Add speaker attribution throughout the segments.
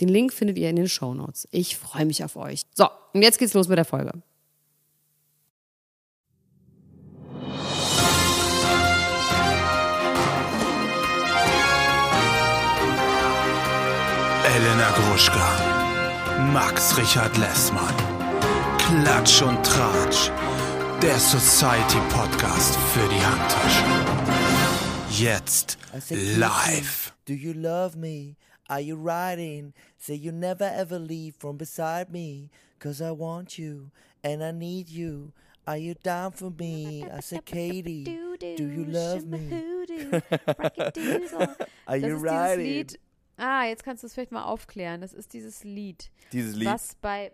Speaker 1: Den Link findet ihr in den Show Notes. Ich freue mich auf euch. So, und jetzt geht's los mit der Folge.
Speaker 2: Elena Gruschka, Max Richard Lessmann, Klatsch und Tratsch, der Society Podcast für die Handtasche. Jetzt live.
Speaker 3: Do you love me? Are you riding? Say you never ever leave from beside me. Cause I want you and I need you. Are you down for me? I said, Katie, do you love me? Are you
Speaker 1: Lied. Ah, jetzt kannst du es vielleicht mal aufklären. Das ist dieses Lied,
Speaker 3: Dieses Lied.
Speaker 1: was bei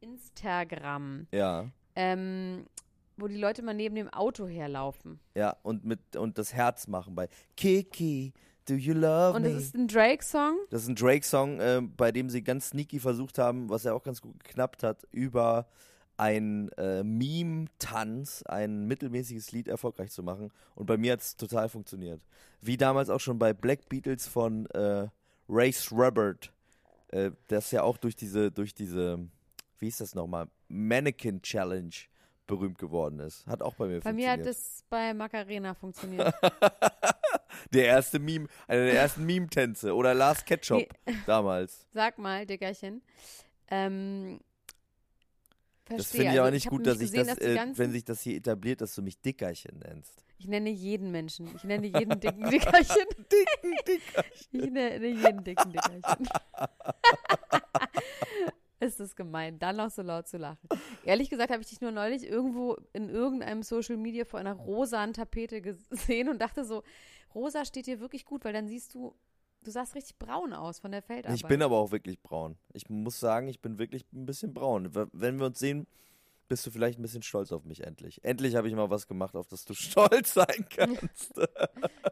Speaker 1: Instagram,
Speaker 3: Ja,
Speaker 1: ähm, wo die Leute mal neben dem Auto herlaufen.
Speaker 3: ja, und mit und das Herz machen bei Kiki, do you love
Speaker 1: Und
Speaker 3: me?
Speaker 1: das ist ein Drake-Song.
Speaker 3: Das ist ein Drake-Song, äh, bei dem sie ganz sneaky versucht haben, was ja auch ganz gut geknappt hat, über ein äh, Meme-Tanz ein mittelmäßiges Lied erfolgreich zu machen. Und bei mir hat es total funktioniert. Wie damals auch schon bei Black Beatles von äh, Race Robert, äh, das ja auch durch diese, durch diese, wie hieß das nochmal, Mannequin Challenge berühmt geworden ist. Hat auch bei mir
Speaker 1: Bei mir
Speaker 3: funktioniert.
Speaker 1: hat es bei Macarena funktioniert.
Speaker 3: der erste Meme, einer der ersten Meme-Tänze. Oder Last Ketchup
Speaker 1: Nee.
Speaker 3: damals.
Speaker 1: Sag mal, Dickerchen. Ähm,
Speaker 3: Das finde ich aber
Speaker 1: Also,
Speaker 3: nicht
Speaker 1: hab
Speaker 3: gut, dass ich
Speaker 1: gesehen,
Speaker 3: das,
Speaker 1: die
Speaker 3: äh, wenn sich das hier etabliert, dass du mich Dickerchen nennst.
Speaker 1: Ich nenne jeden Menschen. Ich nenne jeden dicken Dickerchen.
Speaker 3: Dicken Dickerchen.
Speaker 1: Ich nenne jeden dicken Dickerchen. Ist das gemein, dann noch so laut zu lachen. Ehrlich gesagt habe ich dich nur neulich irgendwo in irgendeinem Social Media vor einer rosanen Tapete gesehen und dachte so, rosa steht dir wirklich gut, weil dann siehst du, du sahst richtig braun aus von der Feldarbeit.
Speaker 3: Ich bin aber auch wirklich braun. Ich muss sagen, ich bin wirklich ein bisschen braun. Wenn wir uns sehen, bist du vielleicht ein bisschen stolz auf mich endlich. Endlich habe ich mal was gemacht, auf das du stolz sein kannst.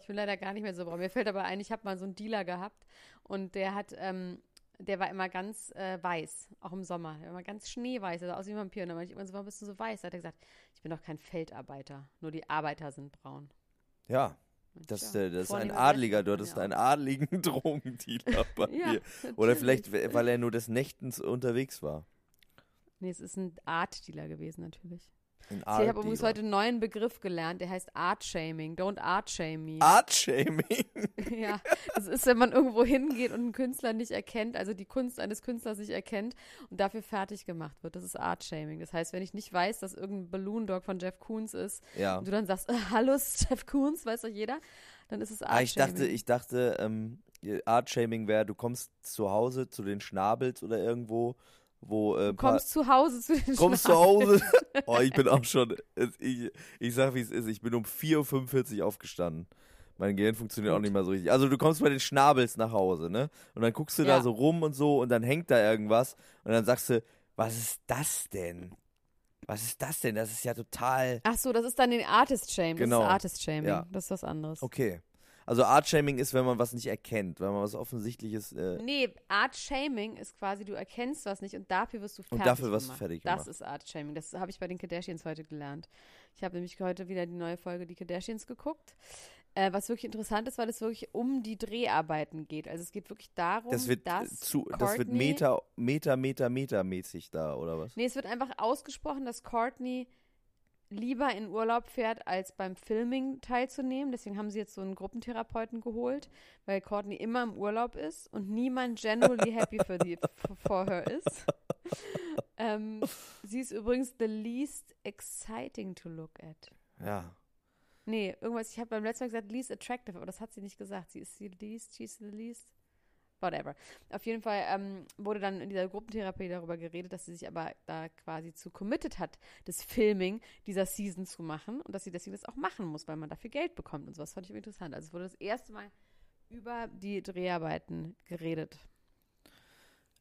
Speaker 1: Ich bin leider gar nicht mehr so braun. Mir fällt aber ein, ich habe mal so einen Dealer gehabt und der hat, ähm, der war immer ganz äh, weiß, auch im Sommer. Der war immer ganz schneeweiß, sah aus wie ein Vampir. Und dann meinte ich immer so, warum bist du so weiß? Da hat er gesagt, ich bin doch kein Feldarbeiter, nur die Arbeiter sind braun.
Speaker 3: ja, das, ist, der- das ist ein Adliger. Du hattest
Speaker 1: ja
Speaker 3: einen adligen Drogendealer bei
Speaker 1: Ja,
Speaker 3: mir. Oder vielleicht, weil er nur des Nächtens unterwegs war.
Speaker 1: Nee, es ist ein Art-Dealer gewesen, natürlich.
Speaker 3: Ein
Speaker 1: ich habe übrigens heute einen neuen Begriff gelernt, der heißt Art-Shaming. Don't Art-Shame me.
Speaker 3: Art-Shaming.
Speaker 1: Ja, das ist, wenn man irgendwo hingeht und einen Künstler nicht erkennt, also die Kunst eines Künstlers nicht erkennt und dafür fertig gemacht wird. Das ist Art-Shaming. Das heißt, wenn ich nicht weiß, dass irgendein Balloon Dog von Jeff Koons ist
Speaker 3: Ja.
Speaker 1: und du dann sagst, hallo Jeff Koons, weiß doch jeder, dann ist es
Speaker 3: Ah, ich dachte,
Speaker 1: Art-Shaming.
Speaker 3: ich dachte, ähm, Art-Shaming wäre, du kommst zu Hause zu den Schnabels oder irgendwo, wo äh,
Speaker 1: Du kommst zu Hause zu den
Speaker 3: kommst zu Hause. Oh, ich bin auch schon, ich, ich sag wie es ist, ich bin um 4.45 Uhr aufgestanden. Mein Gehirn funktioniert auch
Speaker 1: Gut.
Speaker 3: nicht mehr so richtig. Also du kommst bei den Schnabels nach Hause, ne? Und dann guckst du da
Speaker 1: Ja.
Speaker 3: so rum und so und dann hängt da irgendwas und dann sagst du, was ist das denn? Was ist das denn? Das ist ja total.
Speaker 1: Ach so, das ist dann den Artist-Shame.
Speaker 3: Genau.
Speaker 1: Das ist Artist-Shaming.
Speaker 3: Ja.
Speaker 1: Das ist was anderes.
Speaker 3: Okay. Also Art-Shaming ist, wenn man was nicht erkennt, wenn man was Offensichtliches. Äh,
Speaker 1: Nee, Art-Shaming ist quasi, du erkennst was nicht und dafür wirst du fertig
Speaker 3: Und dafür wirst du
Speaker 1: gemacht.
Speaker 3: fertig
Speaker 1: Das
Speaker 3: gemacht.
Speaker 1: ist Art-Shaming. Das habe ich bei den Kardashians heute gelernt. Ich habe nämlich heute wieder die neue Folge Die Kardashians geguckt. Äh, was wirklich interessant ist, weil es wirklich um die Dreharbeiten geht. Also es geht wirklich darum,
Speaker 3: das wird äh,
Speaker 1: dass
Speaker 3: zu, das wird Meter, Meter, Meter, Meter mäßig da, oder was?
Speaker 1: Nee, es wird einfach ausgesprochen, dass Courtney lieber in Urlaub fährt, als beim Filming teilzunehmen. Deswegen haben sie jetzt so einen Gruppentherapeuten geholt, weil Courtney immer im Urlaub ist und niemand genuinely happy for, the, for her ist. ähm, sie ist übrigens the least exciting to look at.
Speaker 3: Ja.
Speaker 1: Nee, irgendwas, ich habe beim letzten Mal gesagt, least attractive, aber das hat sie nicht gesagt. Sie ist die least, she's the least. Whatever. Auf jeden Fall ähm, wurde dann in dieser Gruppentherapie darüber geredet, dass sie sich aber da quasi zu committed hat, das Filming dieser Season zu machen und dass sie deswegen das auch machen muss, weil man dafür Geld bekommt und sowas fand ich interessant. Also es wurde das erste Mal über die Dreharbeiten geredet.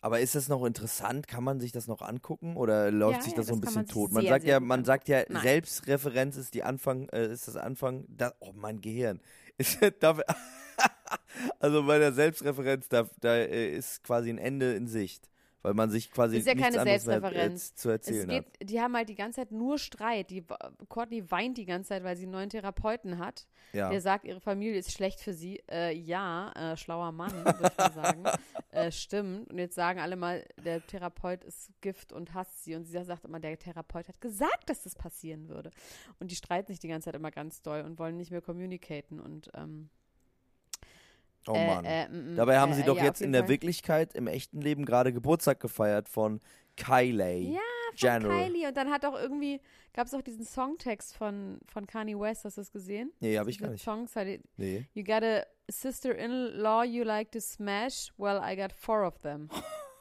Speaker 3: Aber ist das noch interessant? Kann man sich das noch angucken oder läuft
Speaker 1: Ja,
Speaker 3: sich
Speaker 1: ja,
Speaker 3: das so ein
Speaker 1: das
Speaker 3: bisschen
Speaker 1: man
Speaker 3: tot? Man sagt ja, man sagt ja.
Speaker 1: Nein.
Speaker 3: Selbstreferenz ist die Anfang, äh, ist das Anfang. Da, oh, mein Gehirn. Ist, da, also bei der Selbstreferenz, da, da äh, ist quasi ein Ende in Sicht, weil man sich quasi
Speaker 1: ist ja
Speaker 3: nichts
Speaker 1: keine Selbstreferenz.
Speaker 3: äh, zu erzählen
Speaker 1: geht,
Speaker 3: hat.
Speaker 1: Die haben halt die ganze Zeit nur Streit. Die, Courtney weint die ganze Zeit, weil sie einen neuen Therapeuten hat.
Speaker 3: Ja.
Speaker 1: Der sagt, ihre Familie ist schlecht für sie. Äh, ja, äh, schlauer Mann, würde ich mal sagen. äh, stimmt. Und jetzt sagen alle mal, der Therapeut ist Gift und hasst sie. Und sie sagt immer, der Therapeut hat gesagt, dass das passieren würde. Und die streiten sich die ganze Zeit immer ganz doll und wollen nicht mehr communicaten. Und ähm,
Speaker 3: Oh
Speaker 1: äh,
Speaker 3: Mann.
Speaker 1: äh, mm,
Speaker 3: Dabei haben
Speaker 1: äh,
Speaker 3: sie doch
Speaker 1: ja,
Speaker 3: jetzt in der
Speaker 1: Fall.
Speaker 3: Wirklichkeit, im echten Leben gerade Geburtstag gefeiert von Kylie.
Speaker 1: Ja, von
Speaker 3: General.
Speaker 1: Kylie. Und dann hat auch irgendwie, gab es auch diesen Songtext von, von Kanye West, hast du das gesehen?
Speaker 3: Nee, hab ich gar nicht.
Speaker 1: Songs hat,
Speaker 3: Nee.
Speaker 1: You got a sister-in-law you like to smash? Well, I got four of them.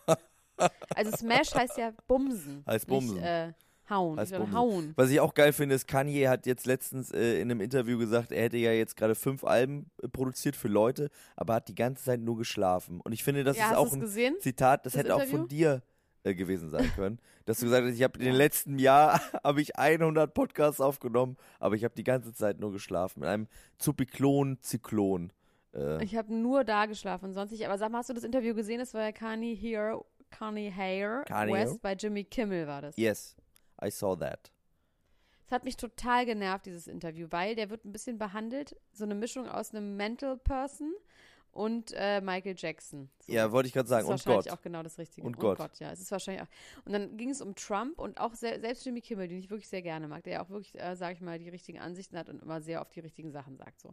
Speaker 1: also Smash heißt ja bumsen.
Speaker 3: Heißt bumsen.
Speaker 1: Nicht, äh, hauen.
Speaker 3: Bumsen.
Speaker 1: hauen.
Speaker 3: Was ich auch geil finde, ist, Kanye hat jetzt letztens äh, in einem Interview gesagt, er hätte ja jetzt gerade fünf Alben äh, produziert für Leute, aber hat die ganze Zeit nur geschlafen. Und ich finde, das
Speaker 1: Ja,
Speaker 3: ist auch ein
Speaker 1: gesehen?
Speaker 3: Zitat, das,
Speaker 1: Das
Speaker 3: hätte auch
Speaker 1: Interview?
Speaker 3: von dir äh, gewesen sein können. dass du gesagt hast, ich habe in den letzten Jahr habe ich 100 Podcasts aufgenommen, aber ich habe die ganze Zeit nur geschlafen. Mit einem Zupiklon-Zyklon. Äh,
Speaker 1: Ich habe nur da geschlafen, sonst nicht. Aber sag mal, hast du das Interview gesehen? Das war ja Kanye Here, Kanye Hair
Speaker 3: Kanye?
Speaker 1: West bei Jimmy Kimmel war das.
Speaker 3: yes, I saw that.
Speaker 1: Es hat mich total genervt, dieses Interview, weil der wird ein bisschen behandelt, so eine Mischung aus einem Mental Person und äh, Michael Jackson. So.
Speaker 3: Ja, wollte ich gerade
Speaker 1: Das
Speaker 3: sagen.
Speaker 1: ist
Speaker 3: Und
Speaker 1: wahrscheinlich
Speaker 3: Gott.
Speaker 1: auch genau das Richtige.
Speaker 3: Und Gott.
Speaker 1: ja. Es ist wahrscheinlich auch. Und dann ging es um Trump und auch se selbst Jimmy Kimmel, den ich wirklich sehr gerne mag, der ja auch wirklich, äh, sage ich mal, die richtigen Ansichten hat und immer sehr auf die richtigen Sachen sagt. So.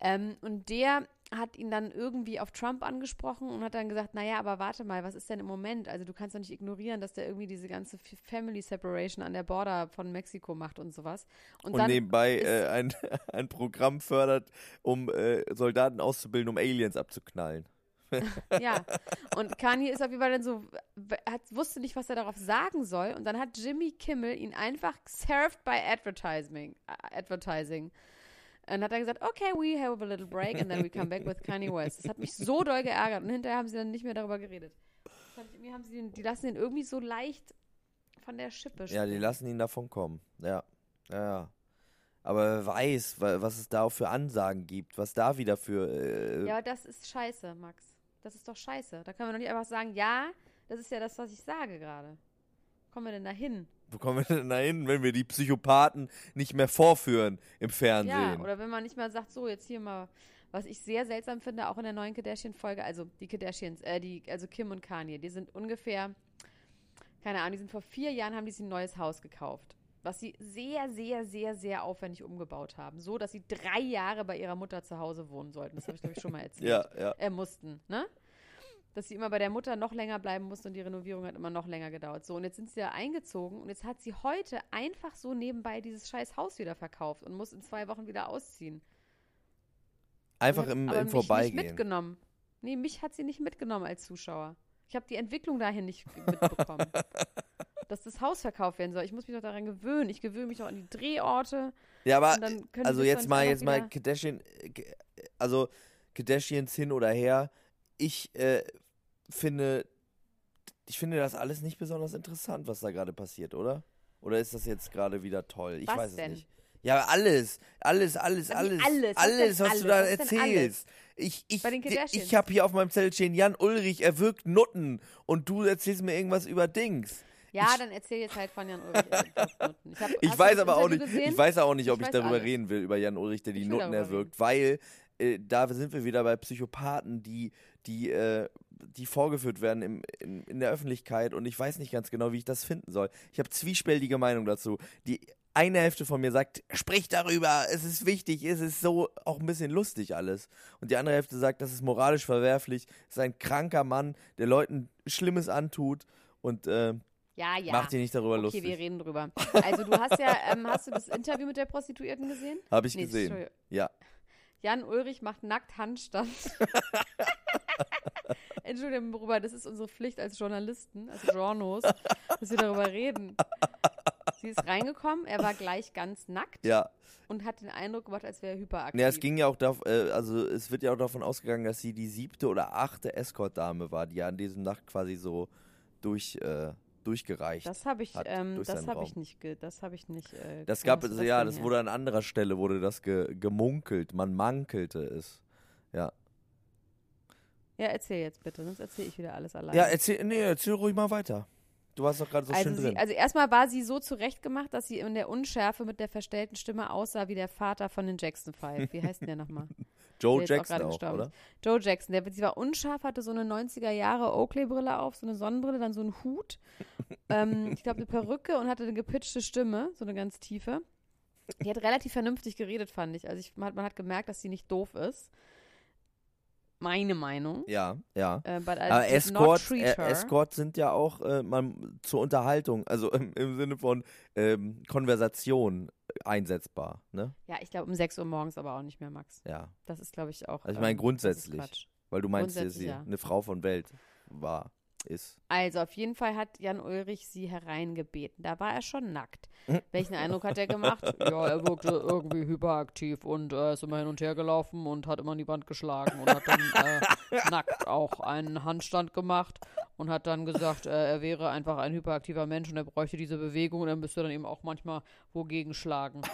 Speaker 1: Ähm, und der hat ihn dann irgendwie auf Trump angesprochen und hat dann gesagt, naja, aber warte mal, was ist denn im Moment? Also du kannst doch nicht ignorieren, dass der irgendwie diese ganze Family Separation an der Border von Mexiko macht und sowas. Und,
Speaker 3: Und
Speaker 1: dann
Speaker 3: nebenbei äh, ein, ein Programm fördert, um äh, Soldaten auszubilden, um Aliens abzuknallen.
Speaker 1: Ja, und Kanye ist auf jeden Fall dann so, hat, wusste nicht, was er darauf sagen soll. Und dann hat Jimmy Kimmel ihn einfach served by advertising. äh, advertising. Und hat dann gesagt, okay, we have a little break and then we come back with Kanye West. Das hat mich so doll geärgert. Und hinterher haben sie dann nicht mehr darüber geredet. Ich- Irgendwie haben sie den, die lassen den irgendwie so leicht von der Schippe
Speaker 3: Ja, die lassen ihn davon kommen. Ja, ja, ja. Aber wer weiß, wa- was es da auch für Ansagen gibt, was da wieder für. Äh,
Speaker 1: Ja, das ist scheiße, Max. Das ist doch scheiße. Da können wir doch nicht einfach sagen, ja, das ist ja das, was ich sage gerade. Kommen wir denn da hin?
Speaker 3: Wo kommen wir denn da hin, wenn wir die Psychopathen nicht mehr vorführen im
Speaker 1: Ja,
Speaker 3: Fernsehen?
Speaker 1: oder wenn man nicht mal sagt, so, jetzt hier mal, was ich sehr seltsam finde, auch in der neuen Kardashian-Folge, also die Kardashians, äh, die, also Kim und Kanye, die sind ungefähr, keine Ahnung, die sind vor vier Jahren, haben die sich ein neues Haus gekauft. Was sie sehr, sehr, sehr, sehr aufwendig umgebaut haben. So, dass sie drei Jahre bei ihrer Mutter zu Hause wohnen sollten. Das habe ich, glaube ich, schon mal erzählt.
Speaker 3: ja, ja.
Speaker 1: Äh, mussten, ne? Dass sie immer bei der Mutter noch länger bleiben mussten und die Renovierung hat immer noch länger gedauert. So, und jetzt sind sie da eingezogen und jetzt hat sie heute einfach so nebenbei dieses scheiß Haus wieder verkauft und muss in zwei Wochen wieder ausziehen.
Speaker 3: Einfach im, im
Speaker 1: mich nicht
Speaker 3: Vorbeigehen.
Speaker 1: mitgenommen. Nee, mich hat sie nicht mitgenommen als Zuschauer. Ich habe die Entwicklung dahin nicht mitbekommen. dass das Haus verkauft werden soll. Ich muss mich doch daran gewöhnen. Ich gewöhne mich doch an die Drehorte.
Speaker 3: Ja, aber also jetzt mal, jetzt mal Kardashian, äh, also Kardashians hin oder her. Ich äh, finde, ich finde das alles nicht besonders interessant, was da gerade passiert, oder? Oder ist das jetzt gerade wieder toll? Ich
Speaker 1: Was
Speaker 3: weiß
Speaker 1: denn?
Speaker 3: es nicht. Ja, alles, alles, alles, alles,
Speaker 1: alles? Was
Speaker 3: alles,
Speaker 1: denn
Speaker 3: was du da
Speaker 1: Was
Speaker 3: erzählst. Ich, ich, ich habe hier auf meinem Zettel stehen, Jan Ulrich, er wirkt Nutten und du erzählst mir irgendwas über Dings.
Speaker 1: Ja,
Speaker 3: Ich-
Speaker 1: dann erzähl jetzt halt von Jan Ulrich. Ich, hab,
Speaker 3: Ich weiß aber auch nicht,
Speaker 1: Gesehen?
Speaker 3: ich weiß auch nicht, ob ich,
Speaker 1: weiß
Speaker 3: darüber
Speaker 1: alles.
Speaker 3: reden will, über Jan Ulrich, der die
Speaker 1: Ich darüber
Speaker 3: erwirkt, weil äh, da sind wir wieder bei Psychopathen, die, die, äh, die vorgeführt werden im, in, in der Öffentlichkeit und ich weiß nicht ganz genau, wie ich das finden soll. Ich habe zwiespältige Meinung dazu. Die eine Hälfte von mir sagt, sprich darüber, es ist wichtig, es ist so auch ein bisschen lustig alles. Und die andere Hälfte sagt, das ist moralisch verwerflich, es ist ein kranker Mann, der Leuten Schlimmes antut und äh,
Speaker 1: Ja, ja.
Speaker 3: macht dich nicht darüber
Speaker 1: okay,
Speaker 3: lustig.
Speaker 1: wir reden drüber. Also du hast ja, ähm, hast du das Interview mit der Prostituierten gesehen?
Speaker 3: Habe ich
Speaker 1: Nee,
Speaker 3: gesehen. Ja.
Speaker 1: Jan Ulrich macht nackt Handstand. Entschuldigung, Robert, das ist unsere Pflicht als Journalisten, als Journos, dass wir darüber reden. Sie ist reingekommen, er war gleich ganz nackt
Speaker 3: Ja.
Speaker 1: und hat den Eindruck gemacht, als wäre er hyperaktiv.
Speaker 3: Ja, es ging ja auch dav äh, also es wird ja auch davon ausgegangen, dass sie die siebte oder achte Escort-Dame war, die ja an diesem Nacht quasi so durch, äh, durchgereicht.
Speaker 1: das habe ich, ähm, das habe ich nicht, das habe ich nicht. Äh,
Speaker 3: Das gab es, ja, das wurde an anderer Stelle, wurde das ge gemunkelt, man mankelte es. Ja.
Speaker 1: Ja, erzähl jetzt bitte, sonst erzähle ich wieder alles alleine.
Speaker 3: Ja, erzähl, nee, erzähl ruhig mal weiter. Du warst doch gerade so
Speaker 1: also,
Speaker 3: schön
Speaker 1: sie,
Speaker 3: drin.
Speaker 1: also erstmal war sie so zurechtgemacht, dass sie in der Unschärfe mit der verstellten Stimme aussah wie der Vater von den Jackson Five. Wie heißt denn der nochmal?
Speaker 3: Joe
Speaker 1: der auch
Speaker 3: Jackson auch,
Speaker 1: gestorben
Speaker 3: oder?
Speaker 1: Joe Jackson, der, sie war unscharf, hatte so eine 90er Jahre Oakley-Brille auf, so eine Sonnenbrille, dann so einen Hut, ähm, ich glaube eine Perücke und hatte eine gepitchte Stimme, so eine ganz tiefe. Die hat relativ vernünftig geredet, fand ich. Also ich, man, hat, man hat gemerkt, dass sie nicht doof ist. Meine Meinung.
Speaker 3: Ja, ja.
Speaker 1: Äh,
Speaker 3: Aber Escorts,
Speaker 1: treat
Speaker 3: äh. Escorts sind ja auch äh, man, zur Unterhaltung, also im, im Sinne von ähm, Konversation einsetzbar, ne?
Speaker 1: Ja, ich glaube um 6 Uhr morgens aber auch nicht mehr, Max.
Speaker 3: Ja.
Speaker 1: Das ist, glaube ich, auch.
Speaker 3: Also ich meine
Speaker 1: ähm,
Speaker 3: grundsätzlich. Weil du meinst, dass sie
Speaker 1: ja.
Speaker 3: eine Frau von Welt war, ist.
Speaker 1: Also auf jeden Fall hat Jan Ulrich sie hereingebeten. Da war er schon nackt. Welchen Eindruck hat er gemacht? ja, er wirkte irgendwie hyperaktiv und äh, ist immer hin und her gelaufen und hat immer an die Wand geschlagen und hat dann äh, nackt auch einen Handstand gemacht und hat dann gesagt, äh, er wäre einfach ein hyperaktiver Mensch und er bräuchte diese Bewegung und er müsste dann eben auch manchmal wogegen schlagen.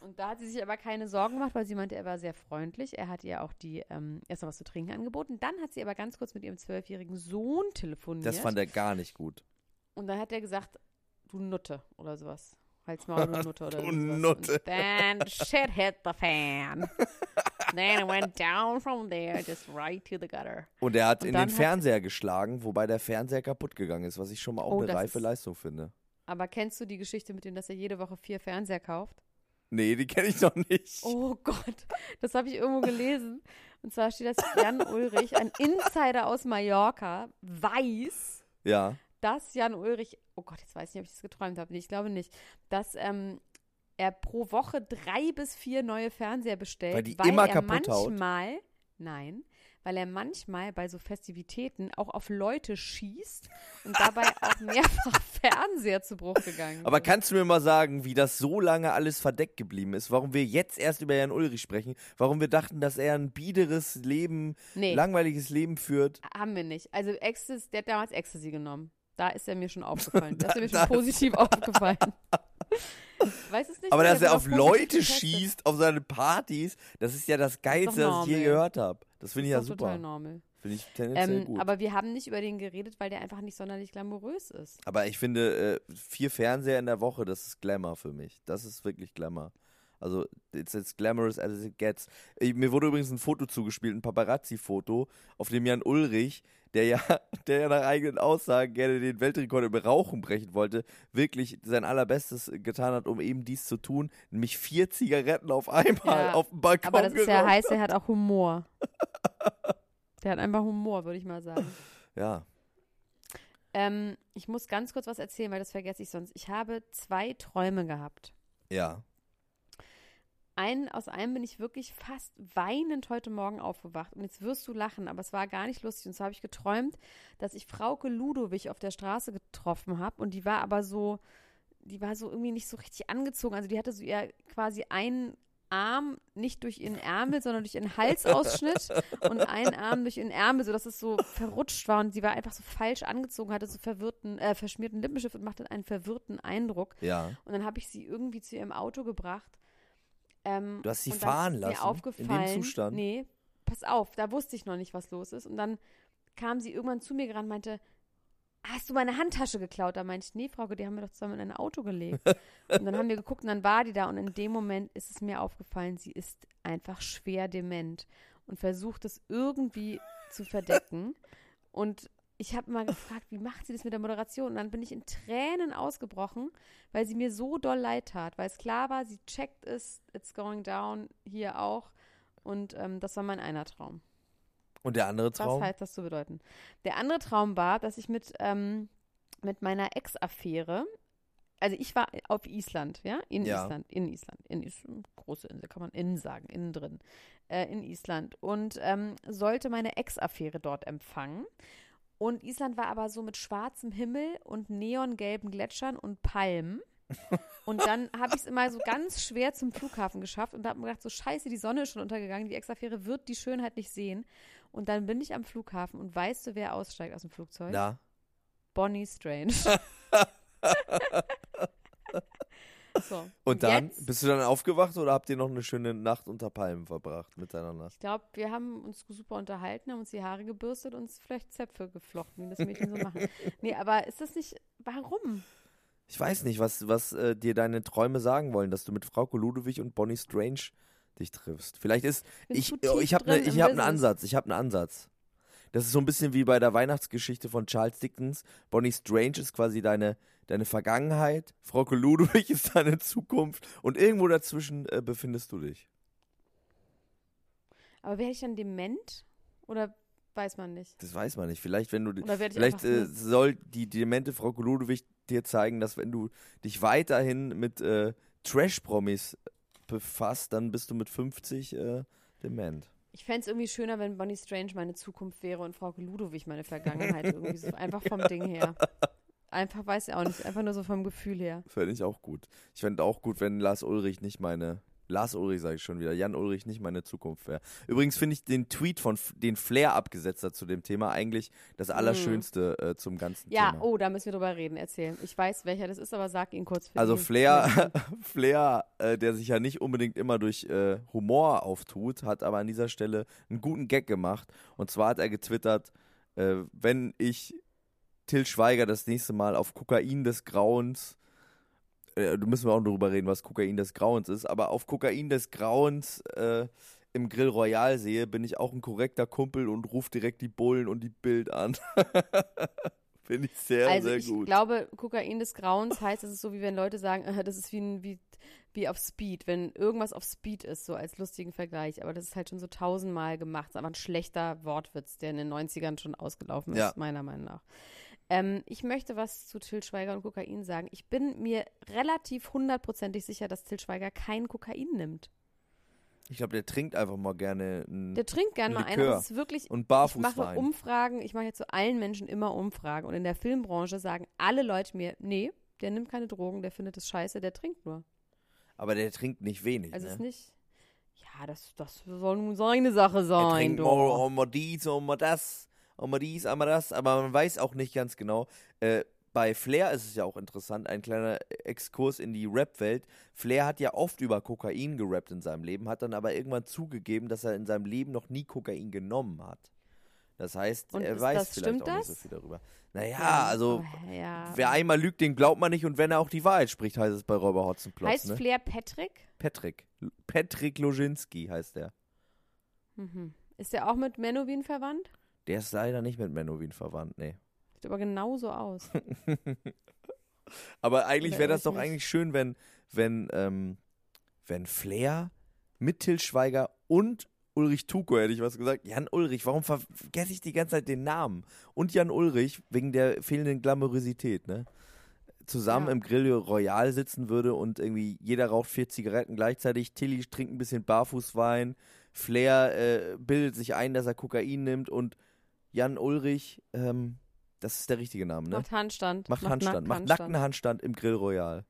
Speaker 1: Und da hat sie sich aber keine Sorgen gemacht, weil sie meinte, er war sehr freundlich. Er hat ihr auch die ähm, erst noch was zu trinken angeboten. Dann hat sie aber ganz kurz mit ihrem zwölfjährigen Sohn telefoniert.
Speaker 3: Das fand er gar nicht gut.
Speaker 1: Und dann hat er gesagt, du Nutte oder sowas. Halt's Maul, du Nutte oder
Speaker 3: Du
Speaker 1: sowas.
Speaker 3: Nutte.
Speaker 1: Und then shit hit the fan. then it went down from there, just right to the gutter.
Speaker 3: Und er hat
Speaker 1: Und
Speaker 3: in den Fernseher geschlagen, wobei der Fernseher kaputt gegangen ist, was ich schon mal auch
Speaker 1: Oh,
Speaker 3: eine reife
Speaker 1: ist-
Speaker 3: Leistung finde.
Speaker 1: Aber kennst du die Geschichte mit dem, dass er jede Woche vier Fernseher kauft?
Speaker 3: Nee, die kenne ich noch nicht.
Speaker 1: Oh Gott, das habe ich irgendwo gelesen. Und zwar steht, dass Jan Ulrich, ein Insider aus Mallorca, weiß,
Speaker 3: Ja.
Speaker 1: Dass Jan Ulrich, oh Gott, jetzt weiß ich nicht, ob ich das geträumt habe. Nee, ich glaube nicht, dass ähm, er pro Woche drei bis vier neue Fernseher bestellt,
Speaker 3: Weil die
Speaker 1: weil
Speaker 3: immer
Speaker 1: er
Speaker 3: kaputt haut?
Speaker 1: manchmal, nein, weil er manchmal bei so Festivitäten auch auf Leute schießt und dabei auch mehrfach Fernseher zu Bruch gegangen
Speaker 3: Aber
Speaker 1: sind.
Speaker 3: kannst du mir mal sagen, wie das so lange alles verdeckt geblieben ist? Warum wir jetzt erst über Jan Ulrich sprechen? Warum wir dachten, dass er ein biederes Leben,
Speaker 1: Nee.
Speaker 3: langweiliges Leben führt?
Speaker 1: Haben wir nicht. Also Ecstasy, der hat damals Ecstasy genommen. Da ist er mir schon aufgefallen. Da ist er mir schon
Speaker 3: das-
Speaker 1: positiv aufgefallen. Weiß es nicht.
Speaker 3: Aber dass er auf Leute
Speaker 1: getestet.
Speaker 3: schießt, auf seine Partys, das ist ja das Geilste, was ich je gehört habe. Das finde ich ja
Speaker 1: doch total
Speaker 3: super.
Speaker 1: normal.
Speaker 3: Finde ich tendenziell
Speaker 1: Ähm,
Speaker 3: gut.
Speaker 1: aber wir haben nicht über den geredet, weil der einfach nicht sonderlich glamourös ist.
Speaker 3: Aber ich finde, äh, vier Fernseher in der Woche, das ist Glamour für mich. Das ist wirklich Glamour. Also, it's as glamorous as it gets. Äh, Mir wurde übrigens ein Foto zugespielt, ein Paparazzi-Foto, auf dem Jan Ulrich, der ja, der ja nach eigenen Aussagen gerne den Weltrekord im Rauchen brechen wollte, wirklich sein allerbestes getan hat, um eben dies zu tun, nämlich vier Zigaretten auf einmal
Speaker 1: Ja,
Speaker 3: auf dem Balkon
Speaker 1: Aber das ist ja
Speaker 3: hat.
Speaker 1: er hat auch Humor. der hat einfach Humor, würde ich mal sagen.
Speaker 3: Ja,
Speaker 1: Ähm, ich muss ganz kurz was erzählen, weil das vergesse ich sonst. Ich habe zwei Träume gehabt.
Speaker 3: ja.
Speaker 1: Ein, aus einem bin ich wirklich fast weinend heute Morgen aufgewacht. Und jetzt wirst du lachen, aber es war gar nicht lustig. Und zwar habe ich geträumt, dass ich Frauke Ludowig auf der Straße getroffen habe. Und die war aber so, die war so irgendwie nicht so richtig angezogen. Also die hatte so ihr quasi einen Arm nicht durch ihren Ärmel, sondern durch ihren Halsausschnitt und einen Arm durch ihren Ärmel, sodass es so verrutscht war. Und sie war einfach so falsch angezogen, hatte so verwirrten, äh, verschmierten Lippenstift und machte einen verwirrten Eindruck.
Speaker 3: Ja.
Speaker 1: Und dann habe ich sie irgendwie zu ihrem Auto gebracht. Ähm,
Speaker 3: Du hast sie fahren lassen?
Speaker 1: Mir aufgefallen,
Speaker 3: In dem Zustand?
Speaker 1: Nee, pass auf, da wusste ich noch nicht, was los ist. Und dann kam sie irgendwann zu mir gerannt und meinte, hast du meine Handtasche geklaut? Da meinte ich, nee, Frauke, die haben wir doch zusammen in ein Auto gelegt. und dann haben wir geguckt und dann war die da. Und in dem Moment ist es mir aufgefallen, sie ist einfach schwer dement und versucht es irgendwie zu verdecken. Und ich habe mal gefragt, wie macht sie das mit der Moderation? Und dann bin ich in Tränen ausgebrochen, weil sie mir so doll leid tat, weil es klar war, sie checkt es, it's going down, hier auch. Und ähm, das war mein einer Traum.
Speaker 3: Und der andere
Speaker 1: Was
Speaker 3: Traum?
Speaker 1: heißt das zu bedeuten? Der andere Traum war, dass ich mit, ähm, mit meiner Ex-Affäre also ich war auf Island, ja, in
Speaker 3: Ja.
Speaker 1: Island, in Island, in Is große Insel, kann man innen sagen, innen drin, äh, in Island und ähm, sollte meine Ex-Affäre dort empfangen. Und Island war aber so mit schwarzem Himmel und neongelben Gletschern und Palmen. Und dann habe ich es immer so ganz schwer zum Flughafen geschafft und habe mir gedacht, so scheiße, die Sonne ist schon untergegangen, die Ex-Affäre wird die Schönheit nicht sehen. Und dann bin ich am Flughafen und weißt du, wer aussteigt aus dem Flugzeug?
Speaker 3: Na,
Speaker 1: Bonnie Strange. so.
Speaker 3: und dann,
Speaker 1: jetzt,
Speaker 3: bist du dann aufgewacht oder habt ihr noch eine schöne Nacht unter Palmen verbracht miteinander?
Speaker 1: ich glaube, wir haben uns super unterhalten, haben uns die Haare gebürstet und uns vielleicht Zöpfe geflochten, wie das Mädchen so machen. Nee, aber ist das nicht, warum?
Speaker 3: Ich weiß nicht, was, was äh, dir deine Träume sagen wollen, dass du mit Frauke Ludewig und Bonnie Strange dich triffst. Vielleicht ist, ich, oh, ich habe ne, ich hab einen. Ansatz, ich habe einen Ansatz. Das ist so ein bisschen wie bei der Weihnachtsgeschichte von Charles Dickens. Bonnie Strange ist quasi deine, deine Vergangenheit, Frauke Ludewig ist deine Zukunft und irgendwo dazwischen äh, befindest du dich.
Speaker 1: Aber werde ich dann dement? Oder weiß man nicht?
Speaker 3: Das weiß man nicht. Vielleicht, wenn du Vielleicht äh, soll die demente Frau Ludewig dir zeigen, dass wenn du dich weiterhin mit äh, Trash-Promis befasst, dann bist du mit 50 äh, dement.
Speaker 1: Ich fände es irgendwie schöner, wenn Bonnie Strange meine Zukunft wäre und Frau Ludowig meine Vergangenheit. irgendwie so einfach vom Ding her. Einfach weiß ich auch nicht, einfach nur so vom Gefühl her.
Speaker 3: Fände ich auch gut. Ich fände auch gut, wenn Lars Ulrich nicht meine, Lars Ulrich sage ich schon wieder, Jan Ulrich nicht meine Zukunft wäre. Übrigens finde ich den Tweet von, den Flair abgesetzt hat zu dem Thema eigentlich das Allerschönste äh, zum ganzen
Speaker 1: Mhm. Ja,
Speaker 3: Thema.
Speaker 1: oh, da müssen wir drüber reden, erzählen. Ich weiß, welcher das ist, aber sag ihn kurz für
Speaker 3: Also Flair, Flair, äh, der sich ja nicht unbedingt immer durch äh, Humor auftut, hat aber an dieser Stelle einen guten Gag gemacht. Und zwar hat er getwittert, äh, wenn ich Till Schweiger das nächste Mal auf Kokain des Grauens, äh, da müssen wir auch darüber reden, was Kokain des Grauens ist, aber auf Kokain des Grauens äh, im Grill Royal sehe, bin ich auch ein korrekter Kumpel und rufe direkt die Bullen und die Bild an. Finde ich sehr,
Speaker 1: also
Speaker 3: sehr
Speaker 1: ich
Speaker 3: gut.
Speaker 1: glaube, Kokain des Grauens heißt, es ist so, wie wenn Leute sagen, äh, das ist wie, ein, wie, wie auf Speed, wenn irgendwas auf Speed ist, so als lustigen Vergleich. Aber das ist halt schon so tausendmal gemacht. Das ist aber ein schlechter Wortwitz, der in den 90ern schon ausgelaufen ist,
Speaker 3: Ja.
Speaker 1: meiner Meinung nach. Ähm, ich möchte was zu Till Schweiger und Kokain sagen. Ich bin mir relativ hundertprozentig sicher, dass Till Schweiger kein Kokain nimmt.
Speaker 3: Ich glaube, der trinkt einfach mal gerne ein
Speaker 1: Der trinkt gern mal einen, ist wirklich,
Speaker 3: und
Speaker 1: ich
Speaker 3: Barfußwein.
Speaker 1: mache Umfragen, ich mache jetzt zu allen Menschen immer Umfragen und in der Filmbranche sagen alle Leute mir, nee, der nimmt keine Drogen, der findet es scheiße, der trinkt nur.
Speaker 3: Aber der trinkt nicht wenig.
Speaker 1: Also es
Speaker 3: ne?
Speaker 1: ist nicht, ja, das, das soll nun seine Sache
Speaker 3: er
Speaker 1: sein.
Speaker 3: trinkt
Speaker 1: du.
Speaker 3: mal, mal dies und mal das, einmal das, aber man weiß auch nicht ganz genau. Äh, bei Flair ist es ja auch interessant, ein kleiner Exkurs in die Rap-Welt. Flair hat ja oft über Kokain gerappt in seinem Leben, hat dann aber irgendwann zugegeben, dass er in seinem Leben noch nie Kokain genommen hat. Das heißt,
Speaker 1: Und
Speaker 3: er weiß
Speaker 1: das-
Speaker 3: vielleicht auch nicht so
Speaker 1: das?
Speaker 3: viel darüber. Naja, also
Speaker 1: aber, ja.
Speaker 3: wer einmal lügt, den glaubt man nicht und wenn er auch die Wahrheit spricht, heißt es bei Räuber Hotzenplotz.
Speaker 1: heißt
Speaker 3: ne?
Speaker 1: Flair Patrick?
Speaker 3: Patrick. Patrick Lozinski heißt er.
Speaker 1: Ist der auch mit Menowin verwandt?
Speaker 3: Der ist leider nicht mit Menowin verwandt, nee.
Speaker 1: Sieht aber genauso aus.
Speaker 3: Aber eigentlich wäre das doch
Speaker 1: ich mich?
Speaker 3: eigentlich schön, wenn, wenn, ähm, wenn Flair mit Till Schweiger und Ulrich Tuko, hätte ich was gesagt. Jan Ulrich, warum ver- vergesse ich die ganze Zeit den Namen? Und Jan Ulrich, wegen der fehlenden Glamourosität, ne? Zusammen
Speaker 1: Ja.
Speaker 3: im Grill Royal sitzen würde und irgendwie jeder raucht vier Zigaretten gleichzeitig, Tilly trinkt ein bisschen Barfußwein, Flair äh, bildet sich ein, dass er Kokain nimmt und Jan Ulrich, ähm, das ist der richtige Name, ne?
Speaker 1: Macht Handstand.
Speaker 3: Macht Handstand, macht nackten Handstand im Grill Royal.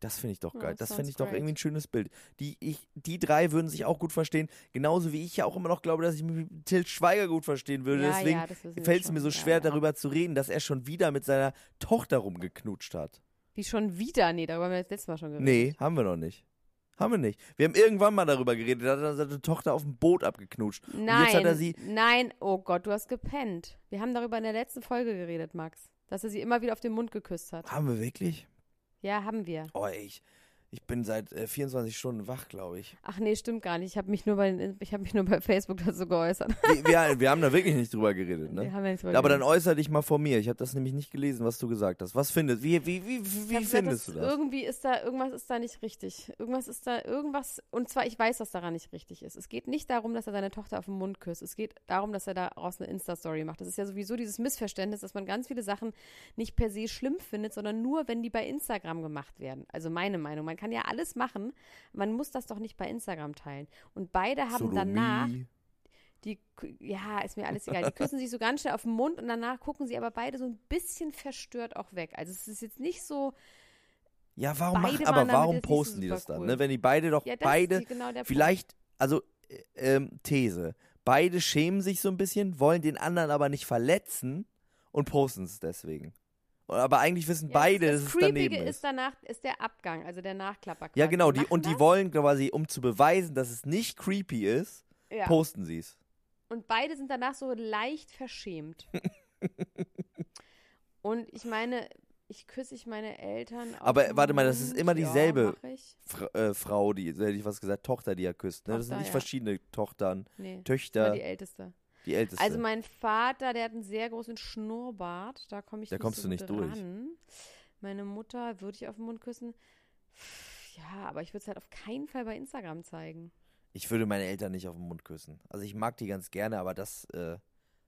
Speaker 3: Das finde ich doch geil.
Speaker 1: das
Speaker 3: das finde ich doch
Speaker 1: great.
Speaker 3: irgendwie ein schönes Bild. Die, ich, die drei würden sich auch gut verstehen. Genauso wie ich ja auch immer noch glaube, dass ich mich mit Till Schweiger gut verstehen würde.
Speaker 1: Ja,
Speaker 3: Deswegen
Speaker 1: ja,
Speaker 3: fällt es mir so schwer,
Speaker 1: ja.
Speaker 3: darüber zu reden, dass er schon wieder mit seiner Tochter rumgeknutscht hat.
Speaker 1: Wie schon wieder? Nee, darüber haben wir das letzte Mal schon geredet.
Speaker 3: Nee, haben wir noch nicht. Haben wir nicht. Wir haben irgendwann mal darüber geredet, da hat er seine Tochter auf dem Boot abgeknutscht. Und
Speaker 1: Nein,
Speaker 3: jetzt hat er sie.
Speaker 1: nein, oh Gott, du hast gepennt. Wir haben darüber in der letzten Folge geredet, Max. Dass er sie immer wieder auf den Mund geküsst hat.
Speaker 3: Haben wir wirklich?
Speaker 1: Ja, haben wir.
Speaker 3: Oh, ich. Ich bin seit äh, 24 Stunden wach, glaube ich.
Speaker 1: Ach nee, stimmt gar nicht. Ich habe mich nur bei ich habe mich nur bei Facebook dazu geäußert.
Speaker 3: Wir, wir, haben da wirklich nicht drüber geredet, ne?
Speaker 1: Wir haben ja nicht drüber
Speaker 3: Aber dann
Speaker 1: geredet.
Speaker 3: äußere dich mal vor mir. Ich habe das nämlich nicht gelesen, was du gesagt hast. Was findest Wie, wie, wie, wie
Speaker 1: hab gesagt,
Speaker 3: findest du
Speaker 1: dass
Speaker 3: das?
Speaker 1: Irgendwie ist da, irgendwas ist da nicht richtig. Irgendwas ist da, irgendwas, und zwar, ich weiß, was daran nicht richtig ist. Es geht nicht darum, dass er seine Tochter auf den Mund küsst. Es geht darum, dass er daraus eine Insta-Story macht. Das ist ja sowieso dieses Missverständnis, dass man ganz viele Sachen nicht per se schlimm findet, sondern nur, wenn die bei Instagram gemacht werden. Also meine Meinung. Man kann ja alles machen. Man muss das doch nicht bei Instagram teilen. Und beide haben danach,
Speaker 3: Sodomie.
Speaker 1: die, ja, ist mir alles egal. Die küssen sich so ganz schnell auf den Mund und danach gucken sie aber beide so ein bisschen verstört auch weg. Also es ist jetzt nicht so,
Speaker 3: Ja, warum machen, aber warum
Speaker 1: so
Speaker 3: posten die das dann?
Speaker 1: cool.
Speaker 3: Ne? Wenn die beide doch
Speaker 1: ja,
Speaker 3: beide
Speaker 1: die, genau der Punkt.
Speaker 3: vielleicht, also äh, ähm, These, beide schämen sich so ein bisschen, wollen den anderen aber nicht verletzen und posten es deswegen. Aber eigentlich wissen
Speaker 1: Ja,
Speaker 3: beide,
Speaker 1: das,
Speaker 3: dass es daneben
Speaker 1: ist
Speaker 3: ist.
Speaker 1: danach ist der Abgang, also der Nachklapper.
Speaker 3: Ja, genau, die, und die
Speaker 1: das,
Speaker 3: wollen quasi, um zu beweisen, dass es nicht creepy ist,
Speaker 1: ja.
Speaker 3: posten sie es.
Speaker 1: und beide sind danach so leicht verschämt. und ich meine, ich küsse ich meine Eltern.
Speaker 3: Aber warte mal, das ist immer dieselbe
Speaker 1: Ja.
Speaker 3: Fra äh, Frau, die, hätte ich was gesagt, Tochter, die er küsst. Ne? das sind
Speaker 1: Tochter,
Speaker 3: nicht verschiedene Tochtern,
Speaker 1: Nee,
Speaker 3: Töchter,
Speaker 1: war die älteste.
Speaker 3: Die älteste.
Speaker 1: Also mein Vater, der hat einen sehr großen Schnurrbart, da komme ich
Speaker 3: Da
Speaker 1: nicht
Speaker 3: kommst
Speaker 1: so
Speaker 3: du nicht
Speaker 1: gut
Speaker 3: durch.
Speaker 1: Meine Mutter würde ich auf den Mund küssen. Ja, aber ich würde es halt auf keinen Fall bei Instagram zeigen.
Speaker 3: Ich würde meine Eltern nicht auf den Mund küssen. Also ich mag die ganz gerne, aber das äh,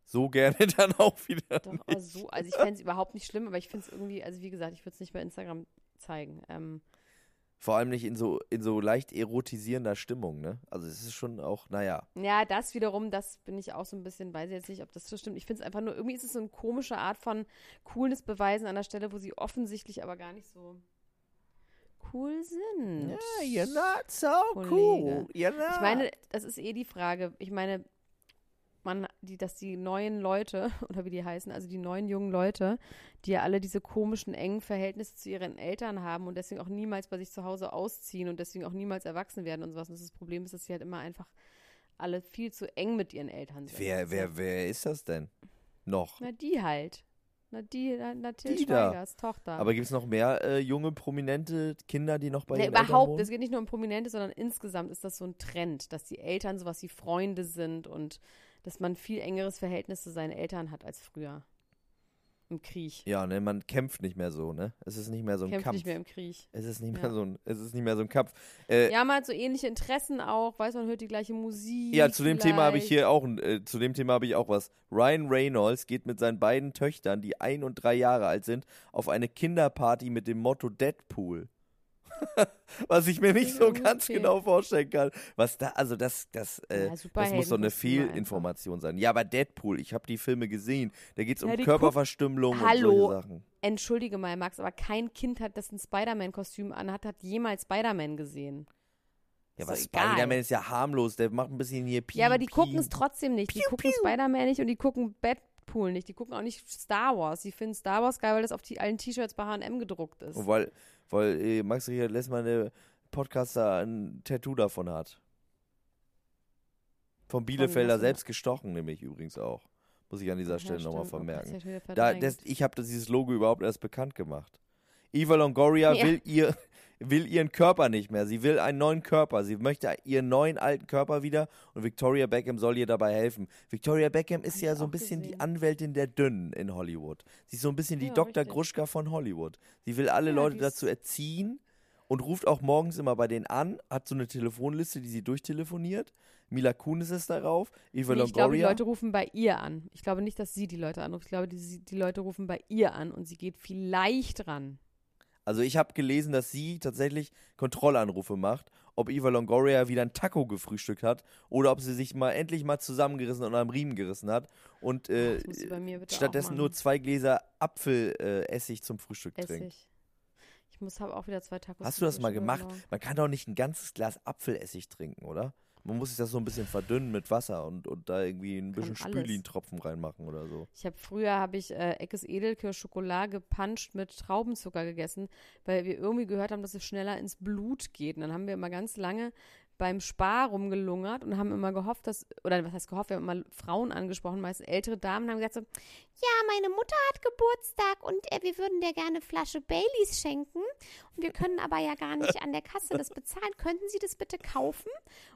Speaker 3: so gerne dann auch wieder.
Speaker 1: Doch,
Speaker 3: nicht.
Speaker 1: also so, also ich fände es überhaupt nicht schlimm, aber ich finde es irgendwie, also wie gesagt, ich würde es nicht bei Instagram zeigen. Ähm,
Speaker 3: Vor allem nicht in so in so leicht erotisierender Stimmung, ne? Also es ist schon auch, naja.
Speaker 1: ja, das wiederum, das bin ich auch so ein bisschen, weiß ich jetzt nicht, ob das so stimmt. Ich finde es einfach nur, irgendwie ist es so eine komische Art von Coolness beweisen an der Stelle, wo sie offensichtlich aber gar nicht so cool sind.
Speaker 3: you're not so
Speaker 1: Kollege.
Speaker 3: You're not.
Speaker 1: Ich meine, das ist eh die Frage. Ich meine, man, die, dass die neuen Leute, oder wie die heißen, also die neuen jungen Leute, die ja alle diese komischen, engen Verhältnisse zu ihren Eltern haben und deswegen auch niemals bei sich zu Hause ausziehen und deswegen auch niemals erwachsen werden und sowas. Und das, Problem ist, dass sie halt immer einfach alle viel zu eng mit ihren Eltern sind.
Speaker 3: wer, wer, wer ist das denn? Noch.
Speaker 1: Na, die halt. Na, die, na, na Till
Speaker 3: Die da.
Speaker 1: Tochter.
Speaker 3: Aber gibt es noch mehr äh, junge, prominente Kinder, die noch bei
Speaker 1: Nee,
Speaker 3: ihren Eltern
Speaker 1: überhaupt,
Speaker 3: wohnen?
Speaker 1: es geht nicht nur um Prominente, sondern insgesamt ist das so ein Trend, dass die Eltern sowas wie Freunde sind und dass man viel engeres Verhältnis zu seinen Eltern hat als früher. Im Krieg.
Speaker 3: Ja, ne, man kämpft nicht mehr so, ne? Es ist nicht mehr so ein
Speaker 1: Kämpft
Speaker 3: Kampf.
Speaker 1: nicht mehr im Krieg.
Speaker 3: Es ist nicht
Speaker 1: Ja.
Speaker 3: mehr so ein, es ist nicht mehr so ein Kampf. Äh,
Speaker 1: Ja, man hat so ähnliche Interessen auch, weiß man hört die gleiche Musik.
Speaker 3: Ja, zu dem Thema habe ich
Speaker 1: vielleicht.
Speaker 3: hier auch, äh, zu dem Thema habe ich auch was. Ryan Reynolds geht mit seinen beiden Töchtern, die ein und drei Jahre alt sind, auf eine Kinderparty mit dem Motto Deadpool. was ich mir nicht so ganz
Speaker 1: okay.
Speaker 3: genau vorstellen kann. Was da, also das, das, äh,
Speaker 1: Ja,
Speaker 3: das muss doch eine Fehlinformation sein. Ja, aber Deadpool, ich habe die Filme gesehen. Da geht es um
Speaker 1: Ja, die
Speaker 3: Körperverstümmelung
Speaker 1: Hallo.
Speaker 3: und solche Sachen.
Speaker 1: Entschuldige mal, Max, aber kein Kind hat, das ein Spider-Man-Kostüm anhat, hat jemals Spider-Man gesehen.
Speaker 3: Ja, aber. Spider-Man ist ja harmlos, der macht ein bisschen hier Piep,
Speaker 1: Ja, aber die gucken es trotzdem nicht. Die
Speaker 3: Piu,
Speaker 1: gucken
Speaker 3: piu.
Speaker 1: Spider-Man nicht und die gucken Deadpool nicht. Die gucken auch nicht Star Wars. Die finden Star Wars geil, weil das auf die, allen T-Shirts bei H&M gedruckt ist.
Speaker 3: Und weil, weil äh, Max Richard Lessmann, der Podcaster, ein Tattoo davon hat. Vom Bielefelder
Speaker 1: was?
Speaker 3: selbst gestochen, nämlich übrigens auch. Muss ich an dieser Stelle nochmal.
Speaker 1: Oh,
Speaker 3: vermerken.
Speaker 1: ja
Speaker 3: Da, das, ich habe dieses Logo überhaupt erst bekannt gemacht. Eva Longoria
Speaker 1: Ja.
Speaker 3: will, ihr, will ihren Körper nicht mehr. Sie will einen neuen Körper. Sie möchte ihren neuen alten Körper wieder und Victoria Beckham soll ihr dabei helfen. Victoria Beckham ist
Speaker 1: Hab
Speaker 3: ja so ein bisschen die
Speaker 1: gesehen.
Speaker 3: Anwältin der Dünnen in Hollywood. Sie ist so ein bisschen die
Speaker 1: Ja,
Speaker 3: Dr.
Speaker 1: richtig.
Speaker 3: Gruschka von Hollywood. Sie will alle
Speaker 1: Ja,
Speaker 3: Leute
Speaker 1: die
Speaker 3: dazu erziehen und ruft auch morgens immer bei denen an, hat so eine Telefonliste, die sie durchtelefoniert. Mila Kunis ist darauf, Eva
Speaker 1: Nee, ich glaube, die
Speaker 3: Longoria.
Speaker 1: Leute rufen bei ihr an. Ich glaube nicht, dass sie die Leute anruft. Ich glaube, die, die Leute rufen bei ihr an und sie geht vielleicht ran.
Speaker 3: Also ich habe gelesen, dass sie tatsächlich Kontrollanrufe macht, ob Eva Longoria wieder ein Taco gefrühstückt hat oder ob sie sich mal endlich mal zusammengerissen und am Riemen gerissen hat und äh, stattdessen nur zwei Gläser Apfelessig äh, zum Frühstück trinkt.
Speaker 1: Essig. Ich muss habe auch wieder zwei Tacos.
Speaker 3: Hast du das mal gemacht?
Speaker 1: Morgen.
Speaker 3: Man kann doch nicht ein ganzes Glas Apfelessig trinken, oder? Man muss sich das so ein bisschen verdünnen mit Wasser und, und da irgendwie ein bisschen. Spülintropfen reinmachen oder so.
Speaker 1: Ich habe früher habe ich äh, Eckes Edelkirsch Schokolade gepanscht mit Traubenzucker gegessen, weil wir irgendwie gehört haben, dass es schneller ins Blut geht. Und dann haben wir immer ganz lange beim Spar rumgelungert und haben immer gehofft, dass, oder was heißt gehofft, wir haben immer Frauen angesprochen, meistens ältere Damen, haben gesagt so, ja, meine Mutter hat Geburtstag und äh, wir würden dir gerne Flasche Baileys schenken und wir können aber ja gar nicht an der Kasse das bezahlen. Könnten Sie das bitte kaufen?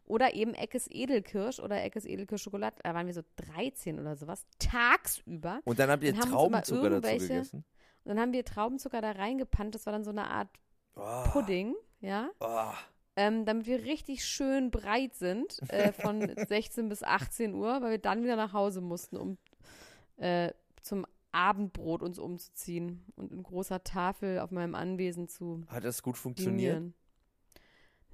Speaker 1: Oder eben Eckes Edelkirsch oder Eckes Edelkirsch Schokolade, da waren wir so 13 oder sowas, tagsüber.
Speaker 3: Und dann habt ihr
Speaker 1: immer
Speaker 3: Traubenzucker dazu gegessen?
Speaker 1: Und dann haben wir Traubenzucker da reingepannt, das war dann so eine Art Pudding, ja.
Speaker 3: Oh.
Speaker 1: Ähm, damit wir richtig schön breit sind äh, von 16 bis 18 Uhr, weil wir dann wieder nach Hause mussten, um äh, zum Abendbrot uns umzuziehen und in großer Tafel auf meinem Anwesen zu
Speaker 3: Hat das gut funktioniert?
Speaker 1: dinieren.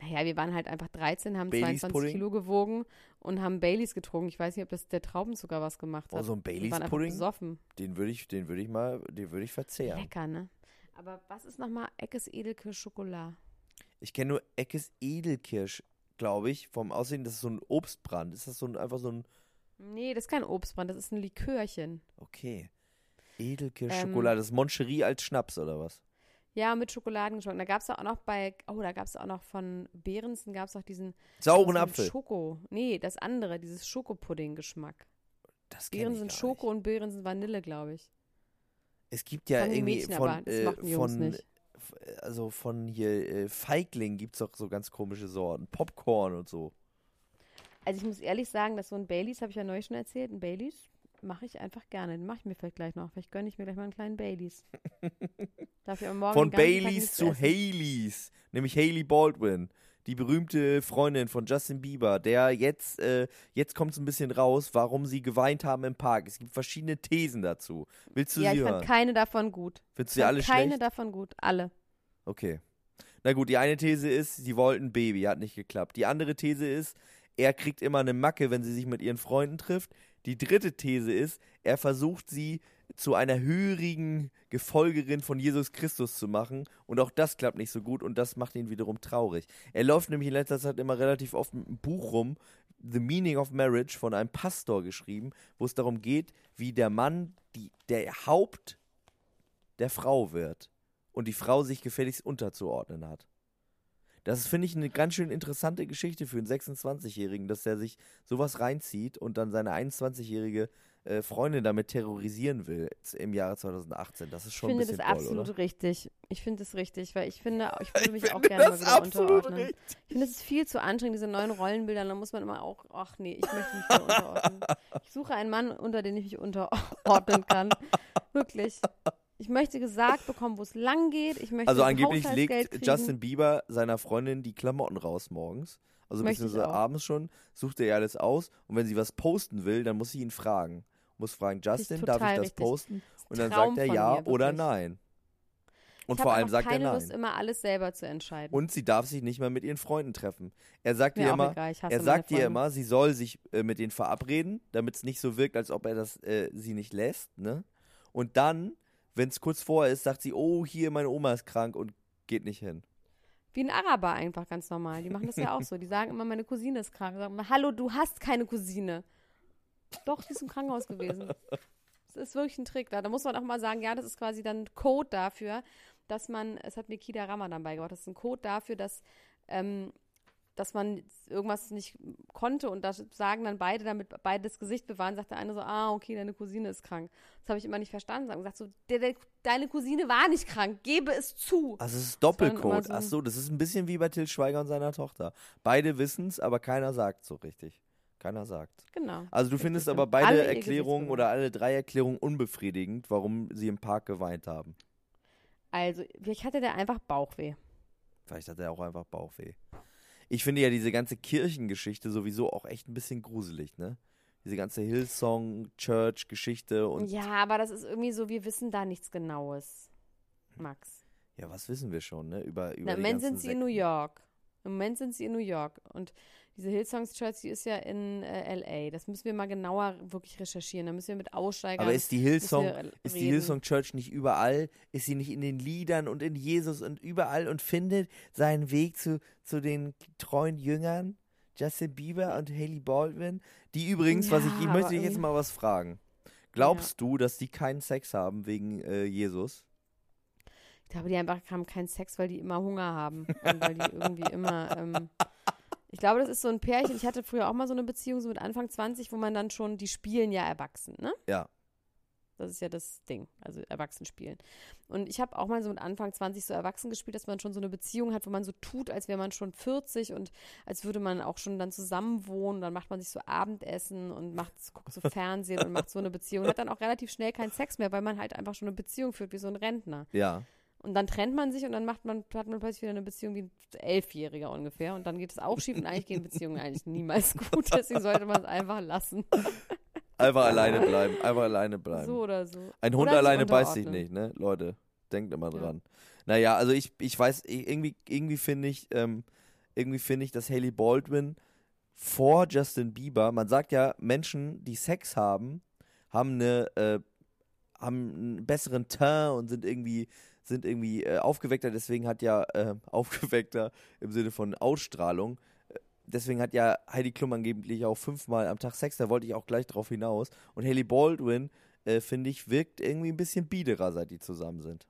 Speaker 1: Naja, wir waren halt einfach 13, haben
Speaker 3: Baileys
Speaker 1: 22
Speaker 3: Pudding?
Speaker 1: Kilo gewogen und haben Baileys getrunken. Ich weiß nicht, ob das der Traubenzucker was gemacht hat.
Speaker 3: Oh, so ein
Speaker 1: einfach
Speaker 3: Baileys-Pudding?
Speaker 1: besoffen.
Speaker 3: Den würde ich, den würde ich mal, den würde ich verzehren.
Speaker 1: Lecker, ne? Aber was ist nochmal Eckes Edelkirsch Schokolade?
Speaker 3: Ich kenne nur Eckes Edelkirsch, glaube ich, vom Aussehen, das ist so ein Obstbrand. Ist das so ein, einfach so ein,
Speaker 1: Nee, das ist kein Obstbrand, das ist ein Likörchen.
Speaker 3: okay. Edelkirsch
Speaker 1: Ähm,
Speaker 3: Schokolade, das ist Moncherie als Schnaps oder was?
Speaker 1: Ja, mit Schokoladengeschmack. Da gab es auch noch bei, oh, da gab es auch noch von Behrensen, gab es auch diesen
Speaker 3: Sauren Apfel.
Speaker 1: Schoko. Nee, das andere, dieses Schokopudding-Geschmack.
Speaker 3: Das
Speaker 1: Behrensen Schoko
Speaker 3: nicht.
Speaker 1: und Behrensen Vanille, glaube ich.
Speaker 3: Es gibt ja irgendwie von,
Speaker 1: aber, das
Speaker 3: äh, von, also von hier äh, Feigling gibt es doch so ganz komische Sorten. Popcorn und so.
Speaker 1: Also ich muss ehrlich sagen, dass so ein Baileys, habe ich ja neulich schon erzählt, ein Baileys mache ich einfach gerne. Den mache ich mir vielleicht gleich noch. Vielleicht gönne ich mir gleich mal einen kleinen Baileys. Darf ich aber morgen
Speaker 3: Von Baileys zu
Speaker 1: essen.
Speaker 3: Haleys, nämlich Haley Baldwin, die berühmte Freundin von Justin Bieber, der jetzt, äh, jetzt kommt es ein bisschen raus, warum sie geweint haben im Park. Es gibt verschiedene Thesen dazu. Willst du
Speaker 1: Ja,
Speaker 3: sie
Speaker 1: ich
Speaker 3: hören?
Speaker 1: fand keine davon gut.
Speaker 3: Findest du sie alle
Speaker 1: keine
Speaker 3: schlecht?
Speaker 1: davon gut. Alle.
Speaker 3: Okay. Na gut, die eine These ist, sie wollten ein Baby, hat nicht geklappt. Die andere These ist, er kriegt immer eine Macke, wenn sie sich mit ihren Freunden trifft. Die dritte These ist, er versucht sie zu einer hörigen Gefolgerin von Jesus Christus zu machen und auch das klappt nicht so gut und das macht ihn wiederum traurig. Er läuft nämlich in letzter Zeit immer relativ oft mit einem Buch rum, The Meaning of Marriage von einem Pastor geschrieben, wo es darum geht, wie der Mann die, der Haupt der Frau wird und die Frau sich gefälligst unterzuordnen hat. Das finde ich, eine ganz schön interessante Geschichte für einen 26-Jährigen, dass er sich sowas reinzieht und dann seine 21-jährige äh, Freundin damit terrorisieren will im Jahre 2018. Das ist
Speaker 1: Ich
Speaker 3: schon
Speaker 1: finde
Speaker 3: ein
Speaker 1: das
Speaker 3: bisschen doll,
Speaker 1: absolut
Speaker 3: oder?
Speaker 1: richtig. Ich finde das richtig, weil ich finde, ich würde mich auch
Speaker 3: finde
Speaker 1: gerne mal
Speaker 3: das
Speaker 1: wieder unterordnen.
Speaker 3: richtig.
Speaker 1: Ich finde, es ist viel zu anstrengend, diese neuen Rollenbilder. Da muss man immer auch, ach nee, ich möchte mich da unterordnen. Ich suche einen Mann, unter den ich mich unterordnen kann. Wirklich. Ich möchte gesagt bekommen, wo es lang geht. Ich möchte
Speaker 3: Also angeblich legt. Justin Bieber seiner Freundin die Klamotten raus morgens. Also
Speaker 1: ich
Speaker 3: beziehungsweise
Speaker 1: auch.
Speaker 3: abends schon, sucht er ihr alles aus und wenn sie was posten will, dann muss sie ihn fragen. Muss fragen, Justin, darf ich das
Speaker 1: richtig.
Speaker 3: posten? Und dann
Speaker 1: Traum
Speaker 3: sagt er ja
Speaker 1: mir,
Speaker 3: oder nein. Und vor allem sagt er nein.
Speaker 1: Lust, immer alles selber zu entscheiden.
Speaker 3: Und sie darf sich nicht mal mit ihren Freunden treffen. Er sagt
Speaker 1: Mir
Speaker 3: ihr immer,
Speaker 1: egal,
Speaker 3: er sagt ihr immer, sie soll sich äh, mit denen verabreden, damit es nicht so wirkt, als ob er das äh, sie nicht lässt, ne? Und dann, wenn es kurz vorher ist, sagt sie, oh, hier meine Oma ist krank und geht nicht hin.
Speaker 1: Wie ein Araber einfach ganz normal. Die machen das ja auch so. Die sagen immer, meine Cousine ist krank. Sagen immer, hallo, du hast keine Cousine. Doch, die ist im Krankenhaus gewesen. Das ist wirklich ein Trick. Da, da muss man auch mal sagen, ja, das ist quasi dann ein Code dafür, dass man, es hat mir Kida Ramadan beigebracht, das ist ein Code dafür, dass, ähm, dass man irgendwas nicht konnte und das sagen dann beide, damit beide das Gesicht bewahren, sagt der eine so, ah, okay, deine Cousine ist krank. Das habe ich immer nicht verstanden. Gesagt so, der, der, deine Cousine war nicht krank, gebe es zu.
Speaker 3: Also es ist Doppelcode.
Speaker 1: so-
Speaker 3: Ach so, das ist ein bisschen wie bei Till Schweiger und seiner Tochter. Beide wissen's, aber keiner sagt so richtig. Keiner sagt.
Speaker 1: Genau.
Speaker 3: Also du findest aber beide
Speaker 1: alle
Speaker 3: Erklärungen oder alle drei Erklärungen unbefriedigend, warum sie im Park geweint haben.
Speaker 1: Also, vielleicht hatte der einfach Bauchweh.
Speaker 3: Vielleicht hat er auch einfach Bauchweh. Ich finde ja diese ganze Kirchengeschichte sowieso auch echt ein bisschen gruselig, ne? Diese ganze Hillsong, Church-Geschichte und
Speaker 1: Ja, aber das ist irgendwie so, wir wissen da nichts Genaues. Max.
Speaker 3: ja, was wissen wir schon, ne? Über, über
Speaker 1: Na, Im Moment sind sie in. New York. Im Moment sind sie in New York. Und diese Hillsongs Church, die ist ja in äh, L.A. Das müssen wir mal genauer wirklich recherchieren. Da müssen wir mit Aussteigern.
Speaker 3: Aber ist die Hillsong, ist die. Hillsong Church nicht überall? Ist sie nicht in den Liedern und in Jesus und überall und findet seinen Weg zu, zu den treuen Jüngern? Justin Bieber und Haley Baldwin? Die übrigens, was ich, ich
Speaker 1: Ja,
Speaker 3: möchte dich jetzt mal was fragen. Glaubst du, dass die keinen Sex haben wegen äh, Jesus?
Speaker 1: Ich glaube, die einfach haben keinen Sex, weil die immer Hunger haben. Und weil die irgendwie immer, ähm, Ich glaube, das ist so ein Pärchen. Ich hatte früher auch mal so eine Beziehung, so mit Anfang 20, wo man dann schon, die spielen ja erwachsen, ne?
Speaker 3: Ja.
Speaker 1: Das ist ja das Ding, also erwachsen spielen. Und ich habe auch mal so mit Anfang 20 so erwachsen gespielt, dass man schon so eine Beziehung hat, wo man so tut, als wäre man schon 40 und als würde man auch schon dann zusammen wohnen. Dann macht man sich so Abendessen und macht, guckt so Fernsehen und macht so eine Beziehung. Und hat dann auch relativ schnell keinen Sex mehr, weil man halt einfach schon eine Beziehung führt, wie so ein Rentner.
Speaker 3: Ja.
Speaker 1: Und dann trennt man sich und dann macht man, hat man plötzlich wieder eine Beziehung wie ein Elfjähriger ungefähr. Und dann geht es auch schief und eigentlich gehen Beziehungen eigentlich niemals gut. Deswegen sollte man es einfach lassen.
Speaker 3: Einfach alleine bleiben. Einfach alleine bleiben.
Speaker 1: So oder so.
Speaker 3: Ein Hund
Speaker 1: Oder
Speaker 3: alleine beißt sich nicht, ne? Leute, denkt immer dran. Naja, also ich, ich weiß, irgendwie, irgendwie finde ich, ähm, irgendwie finde ich, dass Haley Baldwin vor Justin Bieber, man sagt ja, Menschen, die Sex haben, haben eine, äh, haben einen besseren Teint und sind irgendwie, sind irgendwie äh, aufgeweckter, deswegen hat ja, äh, aufgeweckter im Sinne von Ausstrahlung, äh, deswegen hat ja Heidi Klum angeblich auch fünfmal am Tag Sex, da wollte ich auch gleich drauf hinaus. Und Haley Baldwin, äh, finde ich, wirkt irgendwie ein bisschen biederer, seit die zusammen sind.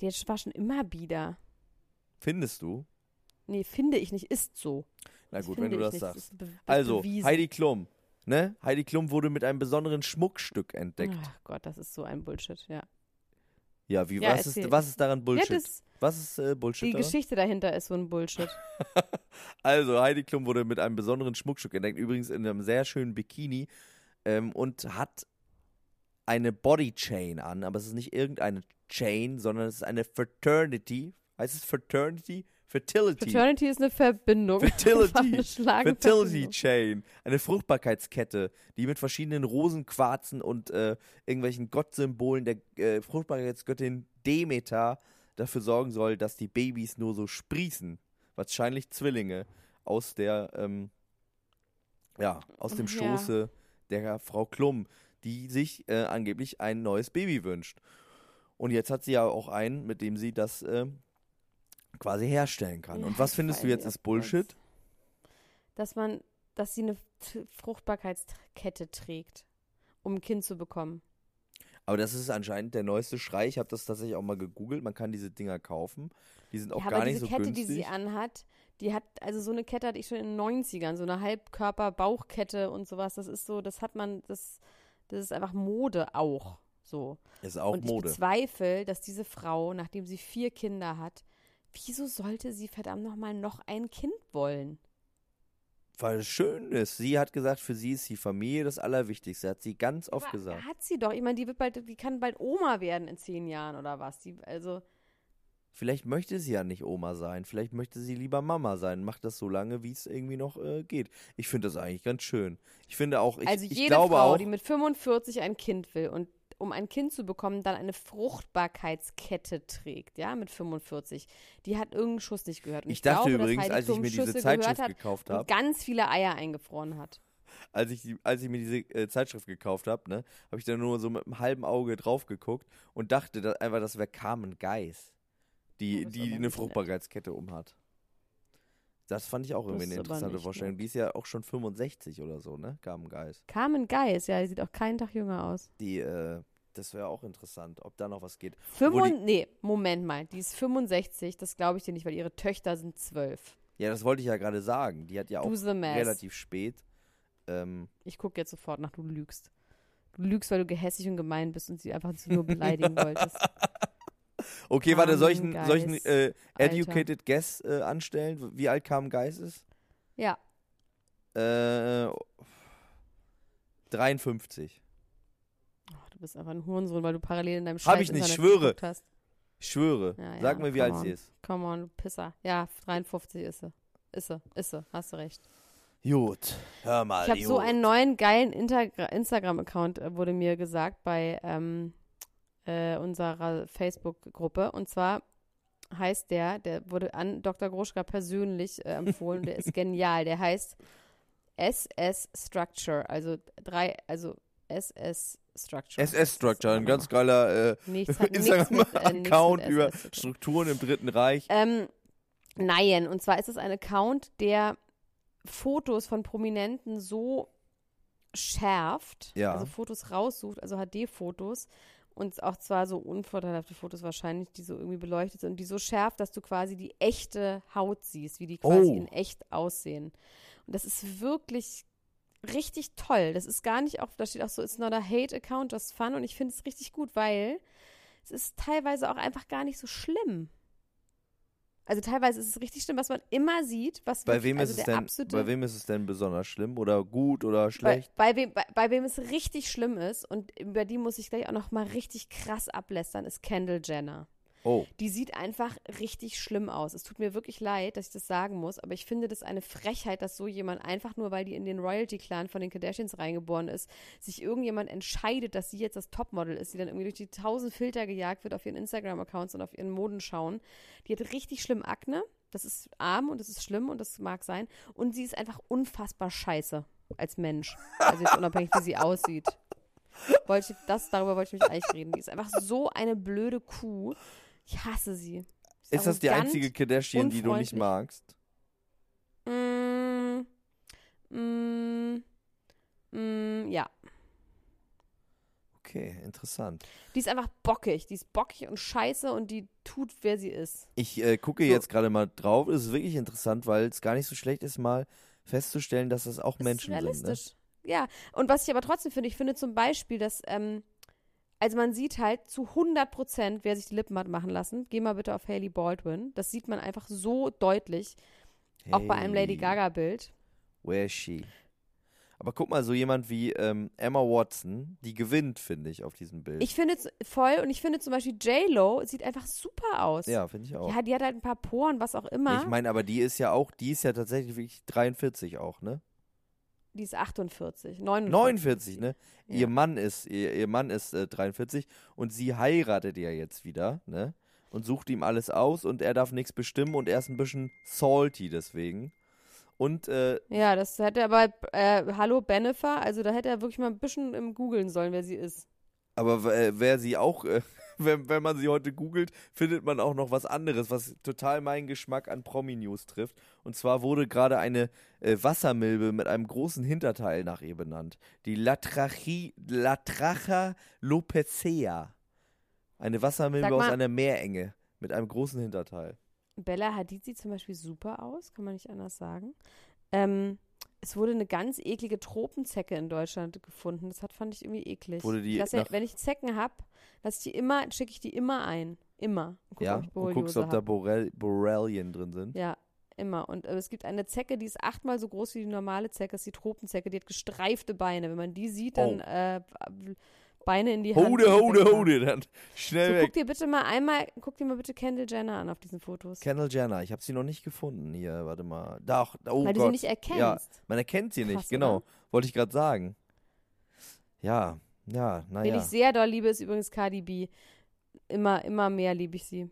Speaker 1: Ja, die war schon immer bieder.
Speaker 3: Findest du?
Speaker 1: Nee, finde ich nicht, ist so.
Speaker 3: Na
Speaker 1: Das
Speaker 3: gut, wenn du das
Speaker 1: nicht.
Speaker 3: sagst.
Speaker 1: ist
Speaker 3: Also,
Speaker 1: bewiesen.
Speaker 3: Heidi Klum, ne? Heidi Klum wurde mit einem besonderen Schmuckstück entdeckt.
Speaker 1: Ach Gott, das ist so ein Bullshit, ja.
Speaker 3: Ja, wie,
Speaker 1: Ja,
Speaker 3: was,
Speaker 1: erzähl.
Speaker 3: ist, was ist daran Bullshit?
Speaker 1: Ja, das,
Speaker 3: was ist äh, Bullshit
Speaker 1: die
Speaker 3: daran?
Speaker 1: Geschichte dahinter ist so ein Bullshit.
Speaker 3: Also, Heidi Klum wurde mit einem besonderen Schmuckstück entdeckt, übrigens in einem sehr schönen Bikini ähm, und hat eine Bodychain an, aber es ist nicht irgendeine Chain, sondern es ist eine Fraternity. Heißt es Fraternity? Fertility.
Speaker 1: Fraternity ist eine Verbindung.
Speaker 3: Fertility. Fertility. Chain, eine Fruchtbarkeitskette, die mit verschiedenen Rosenquarzen und äh, irgendwelchen Gottsymbolen der äh, Fruchtbarkeitsgöttin Demeter dafür sorgen soll, dass die Babys nur so sprießen. Wahrscheinlich Zwillinge aus der, ähm, ja, aus dem
Speaker 1: Ja.
Speaker 3: Schoße der Frau Klum, die sich äh, angeblich ein neues Baby wünscht. Und jetzt hat sie ja auch einen, mit dem sie das äh, quasi herstellen kann.
Speaker 1: Ja,
Speaker 3: Und was
Speaker 1: ich
Speaker 3: findest du jetzt ist Bullshit?
Speaker 1: Dass man, dass sie eine Fruchtbarkeitskette trägt, um ein Kind zu bekommen.
Speaker 3: Aber das ist anscheinend der neueste Schrei. Ich habe das tatsächlich auch mal gegoogelt. Man kann diese Dinger kaufen. Die sind auch
Speaker 1: ja,
Speaker 3: gar
Speaker 1: aber
Speaker 3: nicht
Speaker 1: diese
Speaker 3: so
Speaker 1: Kette,
Speaker 3: günstig.
Speaker 1: die sie anhat, die hat, also so eine Kette hatte ich schon in den 90ern, so eine Halbkörper-Bauchkette und sowas. Das ist so, das hat man, das, das ist einfach Mode auch. So.
Speaker 3: ist auch
Speaker 1: und ich
Speaker 3: Mode.
Speaker 1: bezweifle, dass diese Frau, nachdem sie vier Kinder hat, wieso sollte sie verdammt nochmal noch ein Kind wollen?
Speaker 3: Weil es schön ist. Sie hat gesagt, für sie ist die Familie das Allerwichtigste. Hat sie ganz oft
Speaker 1: Aber
Speaker 3: gesagt.
Speaker 1: Hat sie doch. Ich meine, die wird bald, die kann bald Oma werden in zehn Jahren oder was. Die, also,
Speaker 3: Vielleicht möchte sie ja nicht Oma sein. Vielleicht möchte sie lieber Mama sein. Macht das so lange, wie es irgendwie noch äh, geht. Ich finde das eigentlich ganz schön. Ich finde auch, ich,
Speaker 1: also
Speaker 3: ich
Speaker 1: jede
Speaker 3: glaube
Speaker 1: Frau,
Speaker 3: auch,
Speaker 1: die mit 45 ein Kind will und um ein Kind zu bekommen, dann eine Fruchtbarkeitskette trägt, ja, mit 45. Die hat irgendeinen Schuss nicht gehört. Und
Speaker 3: ich dachte
Speaker 1: glaube,
Speaker 3: übrigens, als ich mir diese
Speaker 1: Schüsse
Speaker 3: Zeitschrift
Speaker 1: hat
Speaker 3: gekauft habe,
Speaker 1: ganz viele Eier eingefroren hat.
Speaker 3: als ich, die, als ich mir diese äh, Zeitschrift gekauft habe, ne, habe ich da nur so mit einem halben Auge drauf geguckt und dachte dass einfach, das wäre Carmen Geis, die, die
Speaker 1: aber
Speaker 3: eine
Speaker 1: nicht nett.
Speaker 3: Fruchtbarkeitskette umhat. Das fand ich auch irgendwie eine interessante Vorstellung. Die ist ja auch schon 65 oder so, ne? Carmen Geis.
Speaker 1: Carmen Geis, ja, die sieht auch keinen Tag jünger aus.
Speaker 3: Die, äh, das wäre auch interessant, ob da noch was geht.
Speaker 1: Fünfund,
Speaker 3: die-
Speaker 1: nee, Moment mal, die ist 65, das glaube ich dir nicht, weil ihre Töchter sind zwölf.
Speaker 3: Ja, das wollte ich ja gerade sagen. Die hat ja auch
Speaker 1: Do math.
Speaker 3: relativ spät. Ähm,
Speaker 1: Ich gucke jetzt sofort nach, du lügst. Du lügst, weil du gehässig und gemein bist und sie einfach nur beleidigen wolltest.
Speaker 3: okay, warte, soll ich, einen- äh,
Speaker 1: Alter.
Speaker 3: Educated Guess äh, anstellen, wie alt Carmen Geis ist?
Speaker 1: Ja,
Speaker 3: Äh, 53.
Speaker 1: bist einfach ein Hurensohn, weil du parallel in deinem
Speaker 3: Hab
Speaker 1: Scheiß
Speaker 3: ich nicht,
Speaker 1: Internet
Speaker 3: schwöre.
Speaker 1: hast.
Speaker 3: Ich schwöre.
Speaker 1: Ja,
Speaker 3: Sag
Speaker 1: ja,
Speaker 3: mir, wie alt sie
Speaker 1: on.
Speaker 3: ist.
Speaker 1: Come on, du Pisser. Ja, 53 ist sie. Ist sie, ist sie, hast du recht.
Speaker 3: Gut, hör mal.
Speaker 1: Ich habe so einen neuen geilen Instagram-Account, äh, wurde mir gesagt, bei ähm, äh, unserer Facebook-Gruppe. Und zwar heißt der, der wurde an Dr. Groschka persönlich äh, empfohlen, der ist genial. Der heißt SS Structure, also drei, also SS Structure.
Speaker 3: SS Structure, ein ganz geiler äh,
Speaker 1: mit, äh,
Speaker 3: Instagram-Account über. Strukturen im Dritten Reich.
Speaker 1: Ähm, nein, und zwar ist es ein Account, der Fotos von Prominenten so schärft,
Speaker 3: Ja.
Speaker 1: also Fotos raussucht, also HD-Fotos und auch zwar so unvorteilhafte Fotos wahrscheinlich, die so irgendwie beleuchtet sind und die so schärf, dass du quasi die echte Haut siehst, wie die quasi
Speaker 3: Oh.
Speaker 1: in echt aussehen. Und das ist wirklich richtig toll. Das ist gar nicht auch, da steht auch so, it's not a hate account, just fun und ich finde es richtig gut, weil es ist teilweise auch einfach gar nicht so schlimm. Also teilweise ist es richtig schlimm, was man immer sieht, was
Speaker 3: Bei
Speaker 1: wirklich,
Speaker 3: wem,
Speaker 1: also
Speaker 3: ist es denn,
Speaker 1: absolute
Speaker 3: bei wem ist es denn besonders schlimm oder gut oder schlecht?
Speaker 1: bei, bei, wem, bei, bei wem es richtig schlimm ist und über die muss ich gleich auch noch mal richtig krass ablästern, ist Kendall Jenner.
Speaker 3: Oh,
Speaker 1: Die sieht einfach richtig schlimm aus. Es tut mir wirklich leid, dass ich das sagen muss, aber ich finde das eine Frechheit, dass so jemand einfach nur, weil die in den Royalty-Clan von den Kardashians reingeboren ist, sich irgendjemand entscheidet, dass sie jetzt das Topmodel ist, die dann irgendwie durch die tausend Filter gejagt wird auf ihren Instagram-Accounts und auf ihren Modenschauen. Die hat richtig schlimm Akne. Das ist arm und das ist schlimm und das mag sein. Und sie ist einfach unfassbar scheiße als Mensch. Also jetzt unabhängig, wie sie aussieht. Wollte ich, das, darüber wollte ich mich eigentlich reden. Die ist einfach so eine blöde Kuh. Ich hasse sie. Sie
Speaker 3: ist das die einzige Kardashian, die du nicht magst?
Speaker 1: Mm, mm, mm, ja.
Speaker 3: Okay, interessant.
Speaker 1: Die ist einfach bockig. Die ist bockig und scheiße und die tut, wer sie ist.
Speaker 3: Ich äh, gucke
Speaker 1: So.
Speaker 3: jetzt gerade mal drauf. Es ist wirklich interessant, weil es gar nicht so schlecht ist, mal festzustellen, dass das auch Menschen
Speaker 1: ist
Speaker 3: sind. Ne?
Speaker 1: realistisch. Ja, und was ich aber trotzdem finde, ich finde zum Beispiel, dass, ähm, also man sieht halt zu 100 Prozent, wer sich die Lippen hat machen lassen. Geh mal bitte auf Hailey Baldwin. Das sieht man einfach so deutlich, auch bei einem Lady
Speaker 3: Hey,
Speaker 1: Gaga-Bild.
Speaker 3: Where is she? Aber guck mal, so jemand wie ähm, Emma Watson, die gewinnt, finde ich, auf diesem Bild.
Speaker 1: Ich finde es voll und ich finde zum Beispiel J-Lo sieht einfach super aus.
Speaker 3: ja, finde ich auch.
Speaker 1: Ja, die hat halt ein paar Poren, was auch immer.
Speaker 3: Ich meine, aber die ist ja auch, die ist ja tatsächlich wirklich 43 auch, ne?
Speaker 1: Die ist 48, 49.
Speaker 3: 49, ne?
Speaker 1: Ja.
Speaker 3: Ihr Mann ist, ihr, ihr Mann ist äh, 43 und sie heiratet ja jetzt wieder, ne? Und sucht ihm alles aus und er darf nichts bestimmen und er ist ein bisschen salty deswegen. Und äh,
Speaker 1: Ja, das hätte aber, äh, hallo Benefer, also da hätte er wirklich mal ein bisschen im googeln sollen, wer sie ist.
Speaker 3: aber äh, wer sie auch, äh, wenn, wenn man sie heute googelt, findet man auch noch was anderes, was total meinen Geschmack an Promi-News trifft. Und zwar wurde gerade eine äh, Wassermilbe mit einem großen Hinterteil nach ihr benannt. Die Latrachi, Latracha lopecea. Eine Wassermilbe aus einer Meerenge mit einem großen Hinterteil.
Speaker 1: Bella Hadid sieht zum Beispiel super aus, kann man nicht anders sagen. Ähm, es wurde eine ganz eklige Tropenzecke in Deutschland gefunden. Das hat, fand ich irgendwie eklig.
Speaker 3: Wurde die
Speaker 1: lass ja, wenn ich Zecken hab, lass ich die immer, schicke ich die immer ein. Immer. Und guck,
Speaker 3: ja,
Speaker 1: ob
Speaker 3: und guckst, ob da
Speaker 1: hab.
Speaker 3: Borrel Borrelien drin sind.
Speaker 1: Ja, immer. Und äh, es gibt eine Zecke, die ist achtmal so groß wie die normale Zecke, das ist die Tropenzecke, die hat gestreifte Beine. Wenn man die sieht, dann
Speaker 3: Oh.
Speaker 1: äh, Beine in die Hand.
Speaker 3: Hode, hode, hode, dann schnell
Speaker 1: So,
Speaker 3: weg.
Speaker 1: guck dir bitte mal einmal, guck dir mal bitte Kendall Jenner an auf diesen Fotos.
Speaker 3: Kendall Jenner, ich habe sie noch nicht gefunden hier, warte mal. Da, oh
Speaker 1: weil du
Speaker 3: Gott.
Speaker 1: sie nicht erkennst.
Speaker 3: Ja, man erkennt sie nicht,
Speaker 1: Krass,
Speaker 3: genau.
Speaker 1: oder?
Speaker 3: Wollte ich gerade sagen. Ja, ja,
Speaker 1: Wen
Speaker 3: naja.
Speaker 1: ich sehr doll liebe, ist übrigens Cardi B. Immer, immer mehr liebe ich sie.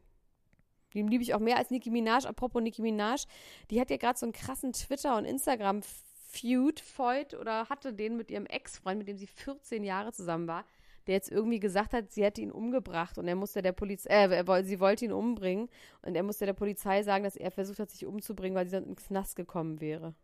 Speaker 1: Die liebe ich auch mehr als Nicki Minaj. Apropos Nicki Minaj, die hat ja gerade so einen krassen Twitter- und Instagram-Feud, Feud oder hatte den mit ihrem Ex-Freund, mit dem sie 14 Jahre zusammen war, der jetzt irgendwie gesagt hat, sie hätte ihn umgebracht und er musste der Polizei, äh, sie wollte ihn umbringen und er musste der Polizei sagen, dass er versucht hat, sich umzubringen, weil sie dann ins Knast gekommen wäre.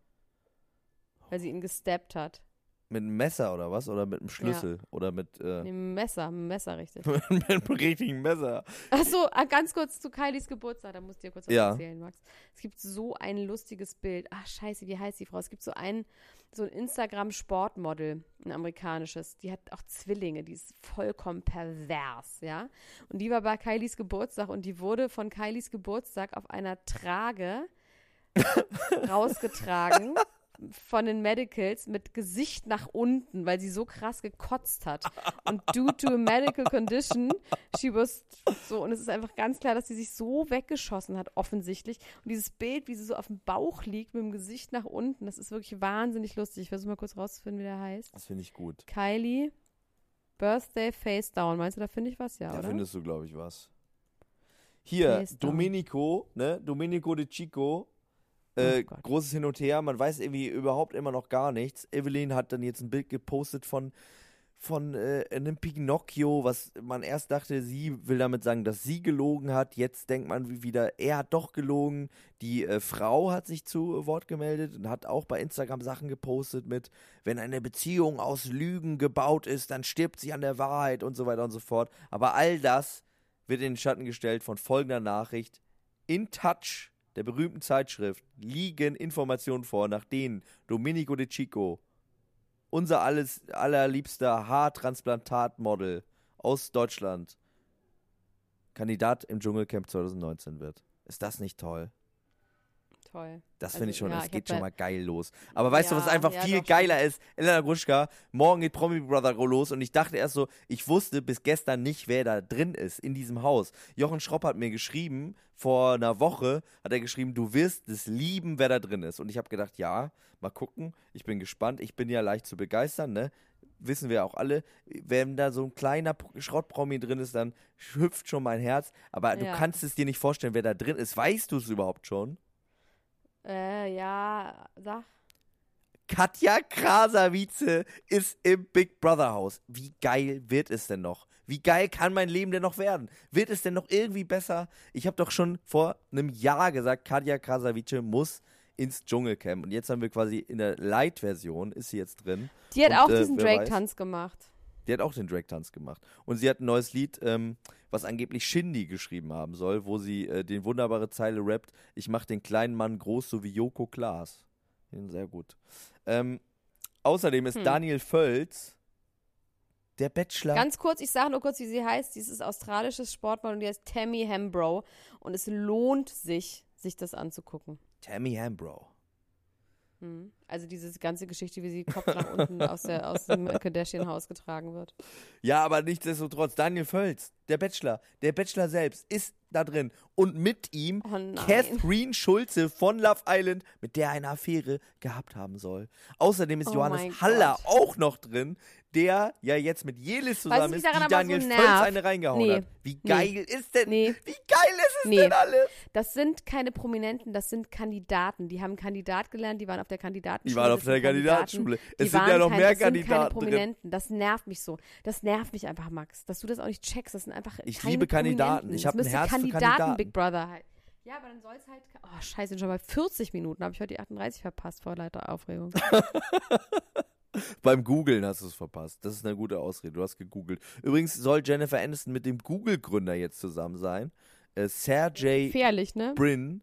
Speaker 1: Weil sie ihn gestappt hat.
Speaker 3: Mit einem Messer oder was? Oder mit einem Schlüssel? Oder mit, äh,
Speaker 1: Mit dem Messer, mit dem Messer, richtig.
Speaker 3: mit einem richtigen Messer.
Speaker 1: Achso, ganz kurz zu Kylies Geburtstag, da musst du dir kurz was
Speaker 3: Ja.
Speaker 1: erzählen, Max. Es gibt so ein lustiges Bild. Ach, scheiße, wie heißt die Frau? Es gibt so ein, so ein Instagram-Sportmodel, ein amerikanisches. Die hat auch Zwillinge, die ist vollkommen pervers, ja. Und die war bei Kylies Geburtstag und die wurde von Kylies Geburtstag auf einer Trage rausgetragen von den Medicals mit Gesicht nach unten, weil sie so krass gekotzt hat. Und due to a medical condition, she was so, und es ist einfach ganz klar, dass sie sich so weggeschossen hat, offensichtlich. Und dieses Bild, wie sie so auf dem Bauch liegt, mit dem Gesicht nach unten, das ist wirklich wahnsinnig lustig. Ich versuche mal kurz rauszufinden, wie der heißt.
Speaker 3: Das finde ich gut.
Speaker 1: Kylie Birthday Face Down. Meinst du, da finde ich was? Ja,
Speaker 3: Da
Speaker 1: oder?
Speaker 3: findest du, glaube ich, was. Hier,
Speaker 1: Face down.
Speaker 3: Domenico, ne? Domenico de Chico. Äh,
Speaker 1: Oh
Speaker 3: großes Hin und Her, man weiß irgendwie überhaupt immer noch gar nichts. Evelyn hat dann jetzt ein Bild gepostet von, von äh, einem Pinocchio, was man erst dachte, sie will damit sagen, dass sie gelogen hat. Jetzt denkt man wieder, er hat doch gelogen. Die äh, Frau hat sich zu Wort gemeldet und hat auch bei Instagram Sachen gepostet mit, wenn eine Beziehung aus Lügen gebaut ist, dann stirbt sie an der Wahrheit und so weiter und so fort. Aber all das wird in den Schatten gestellt von folgender Nachricht. In Touch, der berühmten Zeitschrift, liegen Informationen vor, nach denen Domenico De Chico unser alles allerliebster Haartransplantatmodel aus Deutschland Kandidat im Dschungelcamp 2019 wird. Ist das nicht toll?
Speaker 1: Toll.
Speaker 3: Das
Speaker 1: Also,
Speaker 3: finde ich schon,
Speaker 1: ja,
Speaker 3: das geht schon mal geil los. Aber weißt du, was
Speaker 1: Ja,
Speaker 3: einfach
Speaker 1: ja,
Speaker 3: viel
Speaker 1: doch,
Speaker 3: geiler ist? Elena Gruschka, morgen geht Promi Brother los und ich dachte erst so, ich wusste bis gestern nicht, wer da drin ist in diesem Haus. Jochen Schropp hat mir geschrieben, vor einer Woche hat er geschrieben, du wirst es lieben, wer da drin ist. Und ich habe gedacht, ja, mal gucken, ich bin gespannt, ich bin ja leicht zu begeistern, ne? Wissen wir auch alle, wenn da so ein kleiner Schrottpromi drin ist, dann hüpft schon mein Herz. Aber du
Speaker 1: Ja.
Speaker 3: kannst es dir nicht vorstellen, wer da drin ist. Weißt du es überhaupt schon?
Speaker 1: Äh, ja, sag.
Speaker 3: Katja Krasavice ist im Big Brother Haus. Wie geil wird es denn noch? Wie geil kann mein Leben denn noch werden? Wird es denn noch irgendwie besser? Ich habe doch schon vor einem Jahr gesagt, Katja Krasavice muss ins Dschungelcamp. Und jetzt haben wir quasi in der Light-Version, ist sie jetzt drin.
Speaker 1: Die hat
Speaker 3: Und,
Speaker 1: auch
Speaker 3: äh,
Speaker 1: diesen? Drake-Tanz gemacht.
Speaker 3: Die hat auch den Drag-Tanz gemacht. Und sie hat ein neues Lied, ähm, was angeblich Shindy geschrieben haben soll, wo sie äh, den wunderbare Zeile rappt, ich mach den kleinen Mann groß, so wie Joko Klaas. Sehr gut. Ähm, außerdem ist
Speaker 1: Hm.
Speaker 3: Daniel Völz der Bachelor.
Speaker 1: Ganz kurz, ich sage nur kurz, wie sie heißt. Sie ist australisches Sportmodel und die heißt Tammy Hambro. Und es lohnt sich, sich das anzugucken.
Speaker 3: Tammy Hambro.
Speaker 1: Hm. Also diese ganze Geschichte, wie sie Kopf nach unten aus, der, aus dem Kardashian-Haus getragen wird.
Speaker 3: Ja, aber nichtsdestotrotz, Daniel Völz, der Bachelor, der Bachelor selbst ist da drin. Und mit ihm
Speaker 1: Oh.
Speaker 3: Catherine Schulze von Love Island, mit der er eine Affäre gehabt haben soll. Außerdem ist
Speaker 1: Oh
Speaker 3: Johannes Haller
Speaker 1: Gott.
Speaker 3: auch noch drin, der ja jetzt mit Jelis zusammen ist, die
Speaker 1: so
Speaker 3: Daniel
Speaker 1: nervt?
Speaker 3: Völz eine reingehauen
Speaker 1: Nee.
Speaker 3: hat. Wie
Speaker 1: Nee.
Speaker 3: geil ist denn,
Speaker 1: Nee.
Speaker 3: wie geil ist es
Speaker 1: Nee.
Speaker 3: denn alles?
Speaker 1: Das sind keine Prominenten, das sind Kandidaten. Die haben Kandidat gelernt, die waren auf der Kandidatenschule.
Speaker 3: Die waren auf der Kandidatenschule.
Speaker 1: Kandidaten,
Speaker 3: Es sind ja noch
Speaker 1: kein-
Speaker 3: mehr
Speaker 1: das sind keine
Speaker 3: Kandidaten drin.
Speaker 1: Prominenten. Das nervt mich so. Das nervt mich einfach, Max, dass du das auch nicht checkst. Das sind einfach
Speaker 3: Ich
Speaker 1: keine
Speaker 3: liebe Kandidaten. Ich
Speaker 1: Das
Speaker 3: hab ein Herz für
Speaker 1: Kandidaten
Speaker 3: Kandidaten.
Speaker 1: Big Brother halt. Ja, aber dann soll es halt. Oh, scheiße, sind schon mal 40 Minuten. Habe ich heute die 38 verpasst vor lauter Aufregung.
Speaker 3: Beim Googlen hast du es verpasst. Das ist eine gute Ausrede. Du hast gegoogelt. Übrigens soll Jennifer Aniston mit dem Google-Gründer jetzt zusammen sein. Äh, Sergey
Speaker 1: Gefährlich, ne?
Speaker 3: Brin.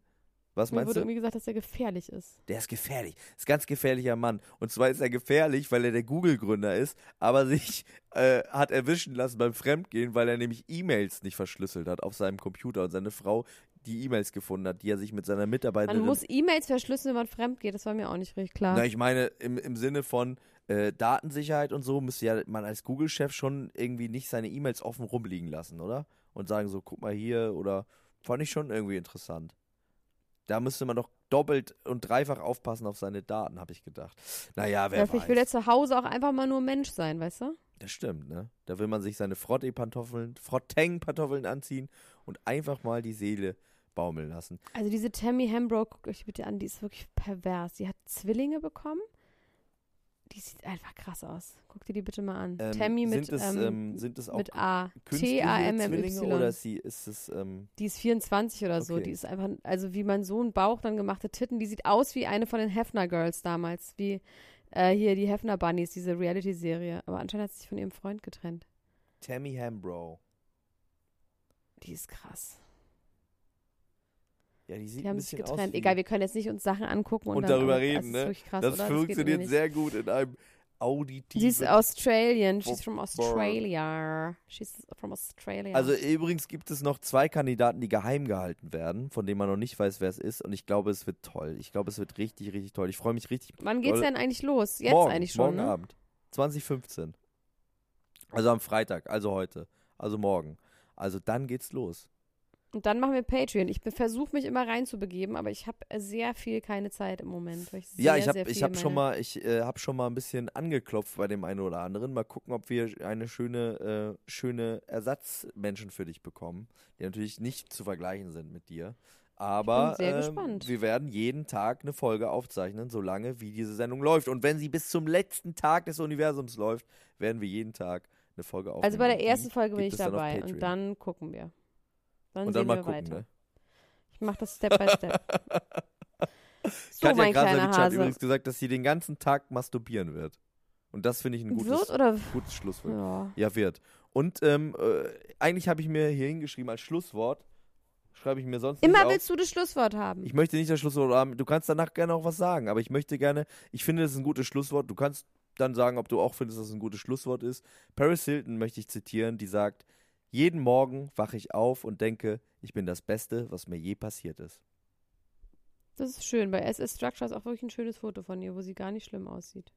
Speaker 3: Was
Speaker 1: Mir
Speaker 3: meinst
Speaker 1: wurde
Speaker 3: du?
Speaker 1: irgendwie gesagt, dass der gefährlich ist.
Speaker 3: Der ist gefährlich. Ist ein ganz gefährlicher Mann. Und zwar ist er gefährlich, weil er der Google-Gründer ist, aber sich äh, hat erwischen lassen beim Fremdgehen, weil er nämlich E-Mails nicht verschlüsselt hat auf seinem Computer und seine Frau die E-Mails gefunden hat, die er sich mit seiner Mitarbeiterin.
Speaker 1: Man muss E-Mails verschlüsseln, wenn man fremd geht. Das war mir auch nicht richtig klar.
Speaker 3: Na, ich meine, im, im Sinne von äh, Datensicherheit und so müsste ja man als Google-Chef schon irgendwie nicht seine E-Mails offen rumliegen lassen, oder? Und sagen so, guck mal hier oder fand ich schon irgendwie interessant. Da müsste man doch doppelt und dreifach aufpassen auf seine Daten, habe ich gedacht. Naja, wer
Speaker 1: ja,
Speaker 3: weiß.
Speaker 1: vielleicht will er zu Hause auch einfach mal nur Mensch sein, weißt du?
Speaker 3: Das stimmt, ne? Da will man sich seine Frottee-Pantoffeln, Frotteng-Pantoffeln anziehen und einfach mal die Seele baumeln lassen.
Speaker 1: Also diese Tammy Hambro, guckt euch bitte an, die ist wirklich pervers. Die hat Zwillinge bekommen. Die sieht einfach krass aus. Guck dir die bitte mal an.
Speaker 3: Ähm,
Speaker 1: Tammy mit,
Speaker 3: sind, es,
Speaker 1: ähm,
Speaker 3: ähm, sind es auch
Speaker 1: mit A.
Speaker 3: oder
Speaker 1: T-A-M-M-Y.
Speaker 3: ist, sie, ist es ähm,
Speaker 1: Die ist 24 oder so.
Speaker 3: Okay.
Speaker 1: Die ist einfach, also wie mein Sohn Bauch dann gemachte Titten. Die sieht aus wie eine von den Hefner Girls damals. Wie äh, hier die Hefner Bunnies, diese Reality-Serie. Aber anscheinend hat sie sich von ihrem Freund getrennt.
Speaker 3: Tammy Hambro?
Speaker 1: Die ist krass.
Speaker 3: Ja, die sieht
Speaker 1: Die
Speaker 3: ein
Speaker 1: haben sich
Speaker 3: bisschen
Speaker 1: getrennt.
Speaker 3: aus
Speaker 1: Egal, wir können jetzt nicht uns Sachen angucken und,
Speaker 3: und darüber
Speaker 1: auch-
Speaker 3: reden,
Speaker 1: das ist
Speaker 3: ne?
Speaker 1: krass,
Speaker 3: das
Speaker 1: oder? geht
Speaker 3: funktioniert sehr gut in einem auditiven.
Speaker 1: Sie ist Australian. She's from Australia. She's from Australia.
Speaker 3: Also übrigens gibt es noch zwei Kandidaten, die geheim gehalten werden, von denen man noch nicht weiß, wer es ist. Und ich glaube, es wird toll. Ich glaube, es wird richtig, richtig toll. Ich freue mich richtig.
Speaker 1: Wann geht's
Speaker 3: doll.
Speaker 1: denn eigentlich los? Jetzt
Speaker 3: morgen,
Speaker 1: eigentlich schon,
Speaker 3: Morgen
Speaker 1: ne?
Speaker 3: Abend. 2015. Also am Freitag, also heute. Also morgen. Also dann geht's los.
Speaker 1: Und dann machen wir Patreon. Ich versuche mich immer reinzubegeben, aber ich habe sehr viel keine Zeit im Moment. Ich sehr,
Speaker 3: ja, ich habe ich hab schon mal ich äh, habe schon mal ein bisschen angeklopft bei dem einen oder anderen. Mal gucken, ob wir eine schöne äh, schöne Ersatzmenschen für dich bekommen, die natürlich nicht zu vergleichen sind mit dir. Aber ähm,
Speaker 1: gespannt.
Speaker 3: wir werden jeden Tag eine Folge aufzeichnen, solange wie diese Sendung läuft. Und wenn sie bis zum letzten Tag des Universums läuft, werden wir jeden Tag eine Folge aufnehmen.
Speaker 1: Also bei der ersten Folge bin ich dabei und dann gucken wir. Dann
Speaker 3: Und
Speaker 1: sehen
Speaker 3: dann mal
Speaker 1: wir
Speaker 3: gucken,
Speaker 1: weiter.
Speaker 3: ne?
Speaker 1: Ich mache das Step by Step. so,
Speaker 3: Katja
Speaker 1: mein kleiner
Speaker 3: Krasavitsch hat
Speaker 1: Hase.
Speaker 3: übrigens gesagt, dass sie den ganzen Tag masturbieren wird. Und das finde ich ein gutes, gutes Schlusswort.
Speaker 1: Ja.
Speaker 3: Ja, wird. Und ähm, äh, eigentlich habe ich mir hier hingeschrieben als Schlusswort, schreibe ich mir sonst
Speaker 1: Immer
Speaker 3: auf.
Speaker 1: willst du das Schlusswort haben.
Speaker 3: Ich möchte nicht das Schlusswort haben. Du kannst danach gerne auch was sagen, aber ich möchte gerne, ich finde, das ist ein gutes Schlusswort. Du kannst dann sagen, ob du auch findest, dass es ein gutes Schlusswort ist. Paris Hilton möchte ich zitieren, die sagt, jeden Morgen wache ich auf und denke, ich bin das Beste, was mir je passiert ist.
Speaker 1: Das ist schön. Bei SS Structure ist auch wirklich ein schönes Foto von ihr, wo sie gar nicht schlimm aussieht.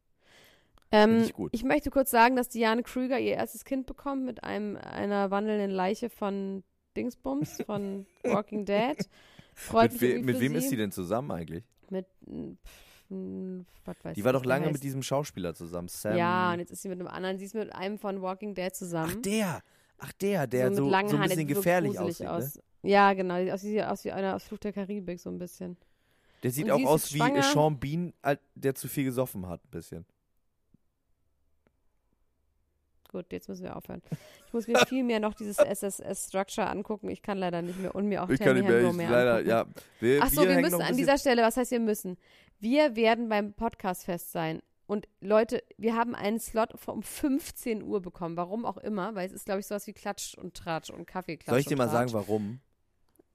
Speaker 1: Ähm,
Speaker 3: ich
Speaker 1: möchte kurz sagen, dass Diane Krüger ihr erstes Kind bekommt mit einem einer wandelnden Leiche von Dingsbums, von Walking Dead. Freut
Speaker 3: Mit,
Speaker 1: mich
Speaker 3: we mit wem
Speaker 1: sie.
Speaker 3: ist sie denn zusammen eigentlich?
Speaker 1: Mit, was weiß
Speaker 3: Die war doch lange
Speaker 1: heißt.
Speaker 3: mit diesem Schauspieler zusammen, Sam.
Speaker 1: Ja, und jetzt ist sie mit einem anderen. Sie ist mit einem von Walking Dead zusammen.
Speaker 3: Ach, der. Ach, der, der
Speaker 1: so,
Speaker 3: so, so ein
Speaker 1: Haaren,
Speaker 3: bisschen
Speaker 1: so
Speaker 3: gefährlich aussieht. Ne?
Speaker 1: aus. Ja, genau. Die sieht aus wie einer aus Fluch der Karibik, so ein bisschen.
Speaker 3: Der sieht
Speaker 1: Und
Speaker 3: auch aus wie
Speaker 1: schwanger.
Speaker 3: Sean Bean, der zu viel gesoffen hat, ein bisschen.
Speaker 1: Gut, jetzt müssen wir aufhören. Ich muss mir viel mehr noch dieses SSS Structure angucken. Ich kann leider nicht mehr und mir auch
Speaker 3: Ich kann
Speaker 1: Tammy
Speaker 3: nicht mehr, leider,
Speaker 1: angucken.
Speaker 3: ja. Wir,
Speaker 1: Ach so, wir
Speaker 3: hängen
Speaker 1: müssen an dieser Stelle, was heißt wir müssen? Wir werden beim Podcastfest sein. Und Leute, wir haben einen Slot um 15 Uhr bekommen. Warum auch immer, weil es ist, glaube ich, sowas wie Klatsch und Tratsch und Kaffeeklatsch.
Speaker 3: Soll ich dir mal sagen, warum?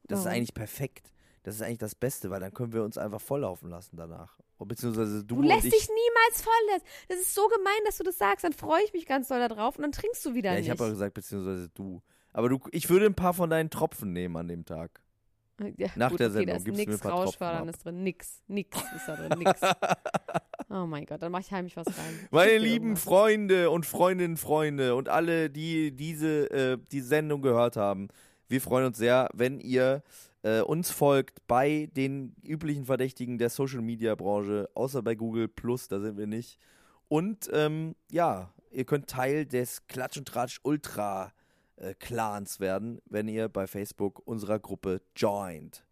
Speaker 3: Das ist
Speaker 1: Warum?
Speaker 3: eigentlich perfekt. Das ist eigentlich das Beste, weil dann können wir uns einfach volllaufen lassen danach. Beziehungsweise du,
Speaker 1: Du lässt dich niemals voll. Das ist so gemein, dass du das sagst. Dann freue ich mich ganz doll darauf und dann trinkst du wieder
Speaker 3: ja, ich habe auch gesagt, beziehungsweise du. Aber du, ich würde ein paar von deinen Tropfen nehmen an dem Tag.
Speaker 1: Ja,
Speaker 3: Nach
Speaker 1: gut,
Speaker 3: der
Speaker 1: okay,
Speaker 3: Sendung
Speaker 1: ist
Speaker 3: du mir
Speaker 1: nix Rauschförderndes
Speaker 3: ab.
Speaker 1: drin. Nix. Nix ist da drin. Nix. oh mein Gott, dann mache ich heimlich was rein.
Speaker 3: Meine lieben
Speaker 1: irgendwas.
Speaker 3: Freunde und Freundinnen, Freunde und alle, die diese äh, die Sendung gehört haben, wir freuen uns sehr, wenn ihr äh, uns folgt bei den üblichen Verdächtigen der Social Media Branche, außer bei Google Plus, da sind wir nicht. Und ähm, ja, ihr könnt Teil des Klatsch und Tratsch Ultra äh, Clans werden, wenn ihr bei Facebook unserer Gruppe joint.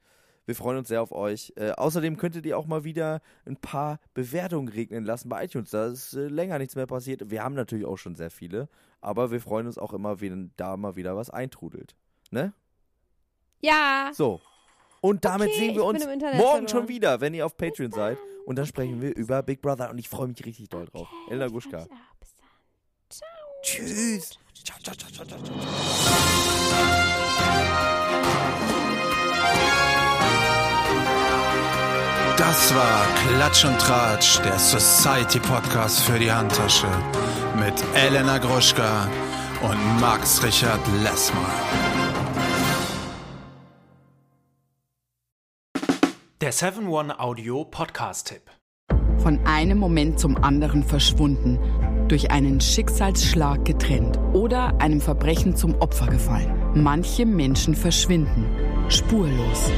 Speaker 3: Wir freuen uns sehr auf euch. Äh, außerdem könntet ihr auch mal wieder ein paar Bewertungen regnen lassen bei iTunes. Da ist äh, länger nichts mehr passiert. Wir haben natürlich auch schon sehr viele, aber wir freuen uns auch immer, wenn da mal wieder was eintrudelt. Ne?
Speaker 1: Ja.
Speaker 3: So. Und damit
Speaker 1: Okay,
Speaker 3: sehen wir uns morgen
Speaker 1: verloren.
Speaker 3: schon wieder, wenn ihr auf Patreon seid. Und dann sprechen wir über Big Brother. Und ich freue mich richtig doll drauf. Elena Guschka.
Speaker 1: Ja, bis dann. Ciao.
Speaker 3: Tschüss. Ciao, ciao, ciao, ciao, ciao, ciao.
Speaker 2: Das war Klatsch und Tratsch, der Society Podcast für die Handtasche mit Elena Gruschka und Max Richard Lessmann.
Speaker 4: Der 7-One Audio Podcast-Tipp.
Speaker 5: Von einem Moment zum anderen verschwunden, durch einen Schicksalsschlag getrennt oder einem Verbrechen zum Opfer gefallen. Manche Menschen verschwinden spurlos.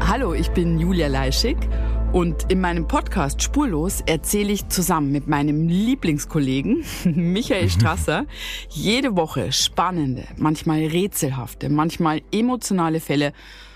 Speaker 5: Hallo, ich bin Julia Leischig und in meinem Podcast Spurlos erzähle ich zusammen mit meinem Lieblingskollegen Michael Strasser jede Woche spannende, manchmal rätselhafte, manchmal emotionale Fälle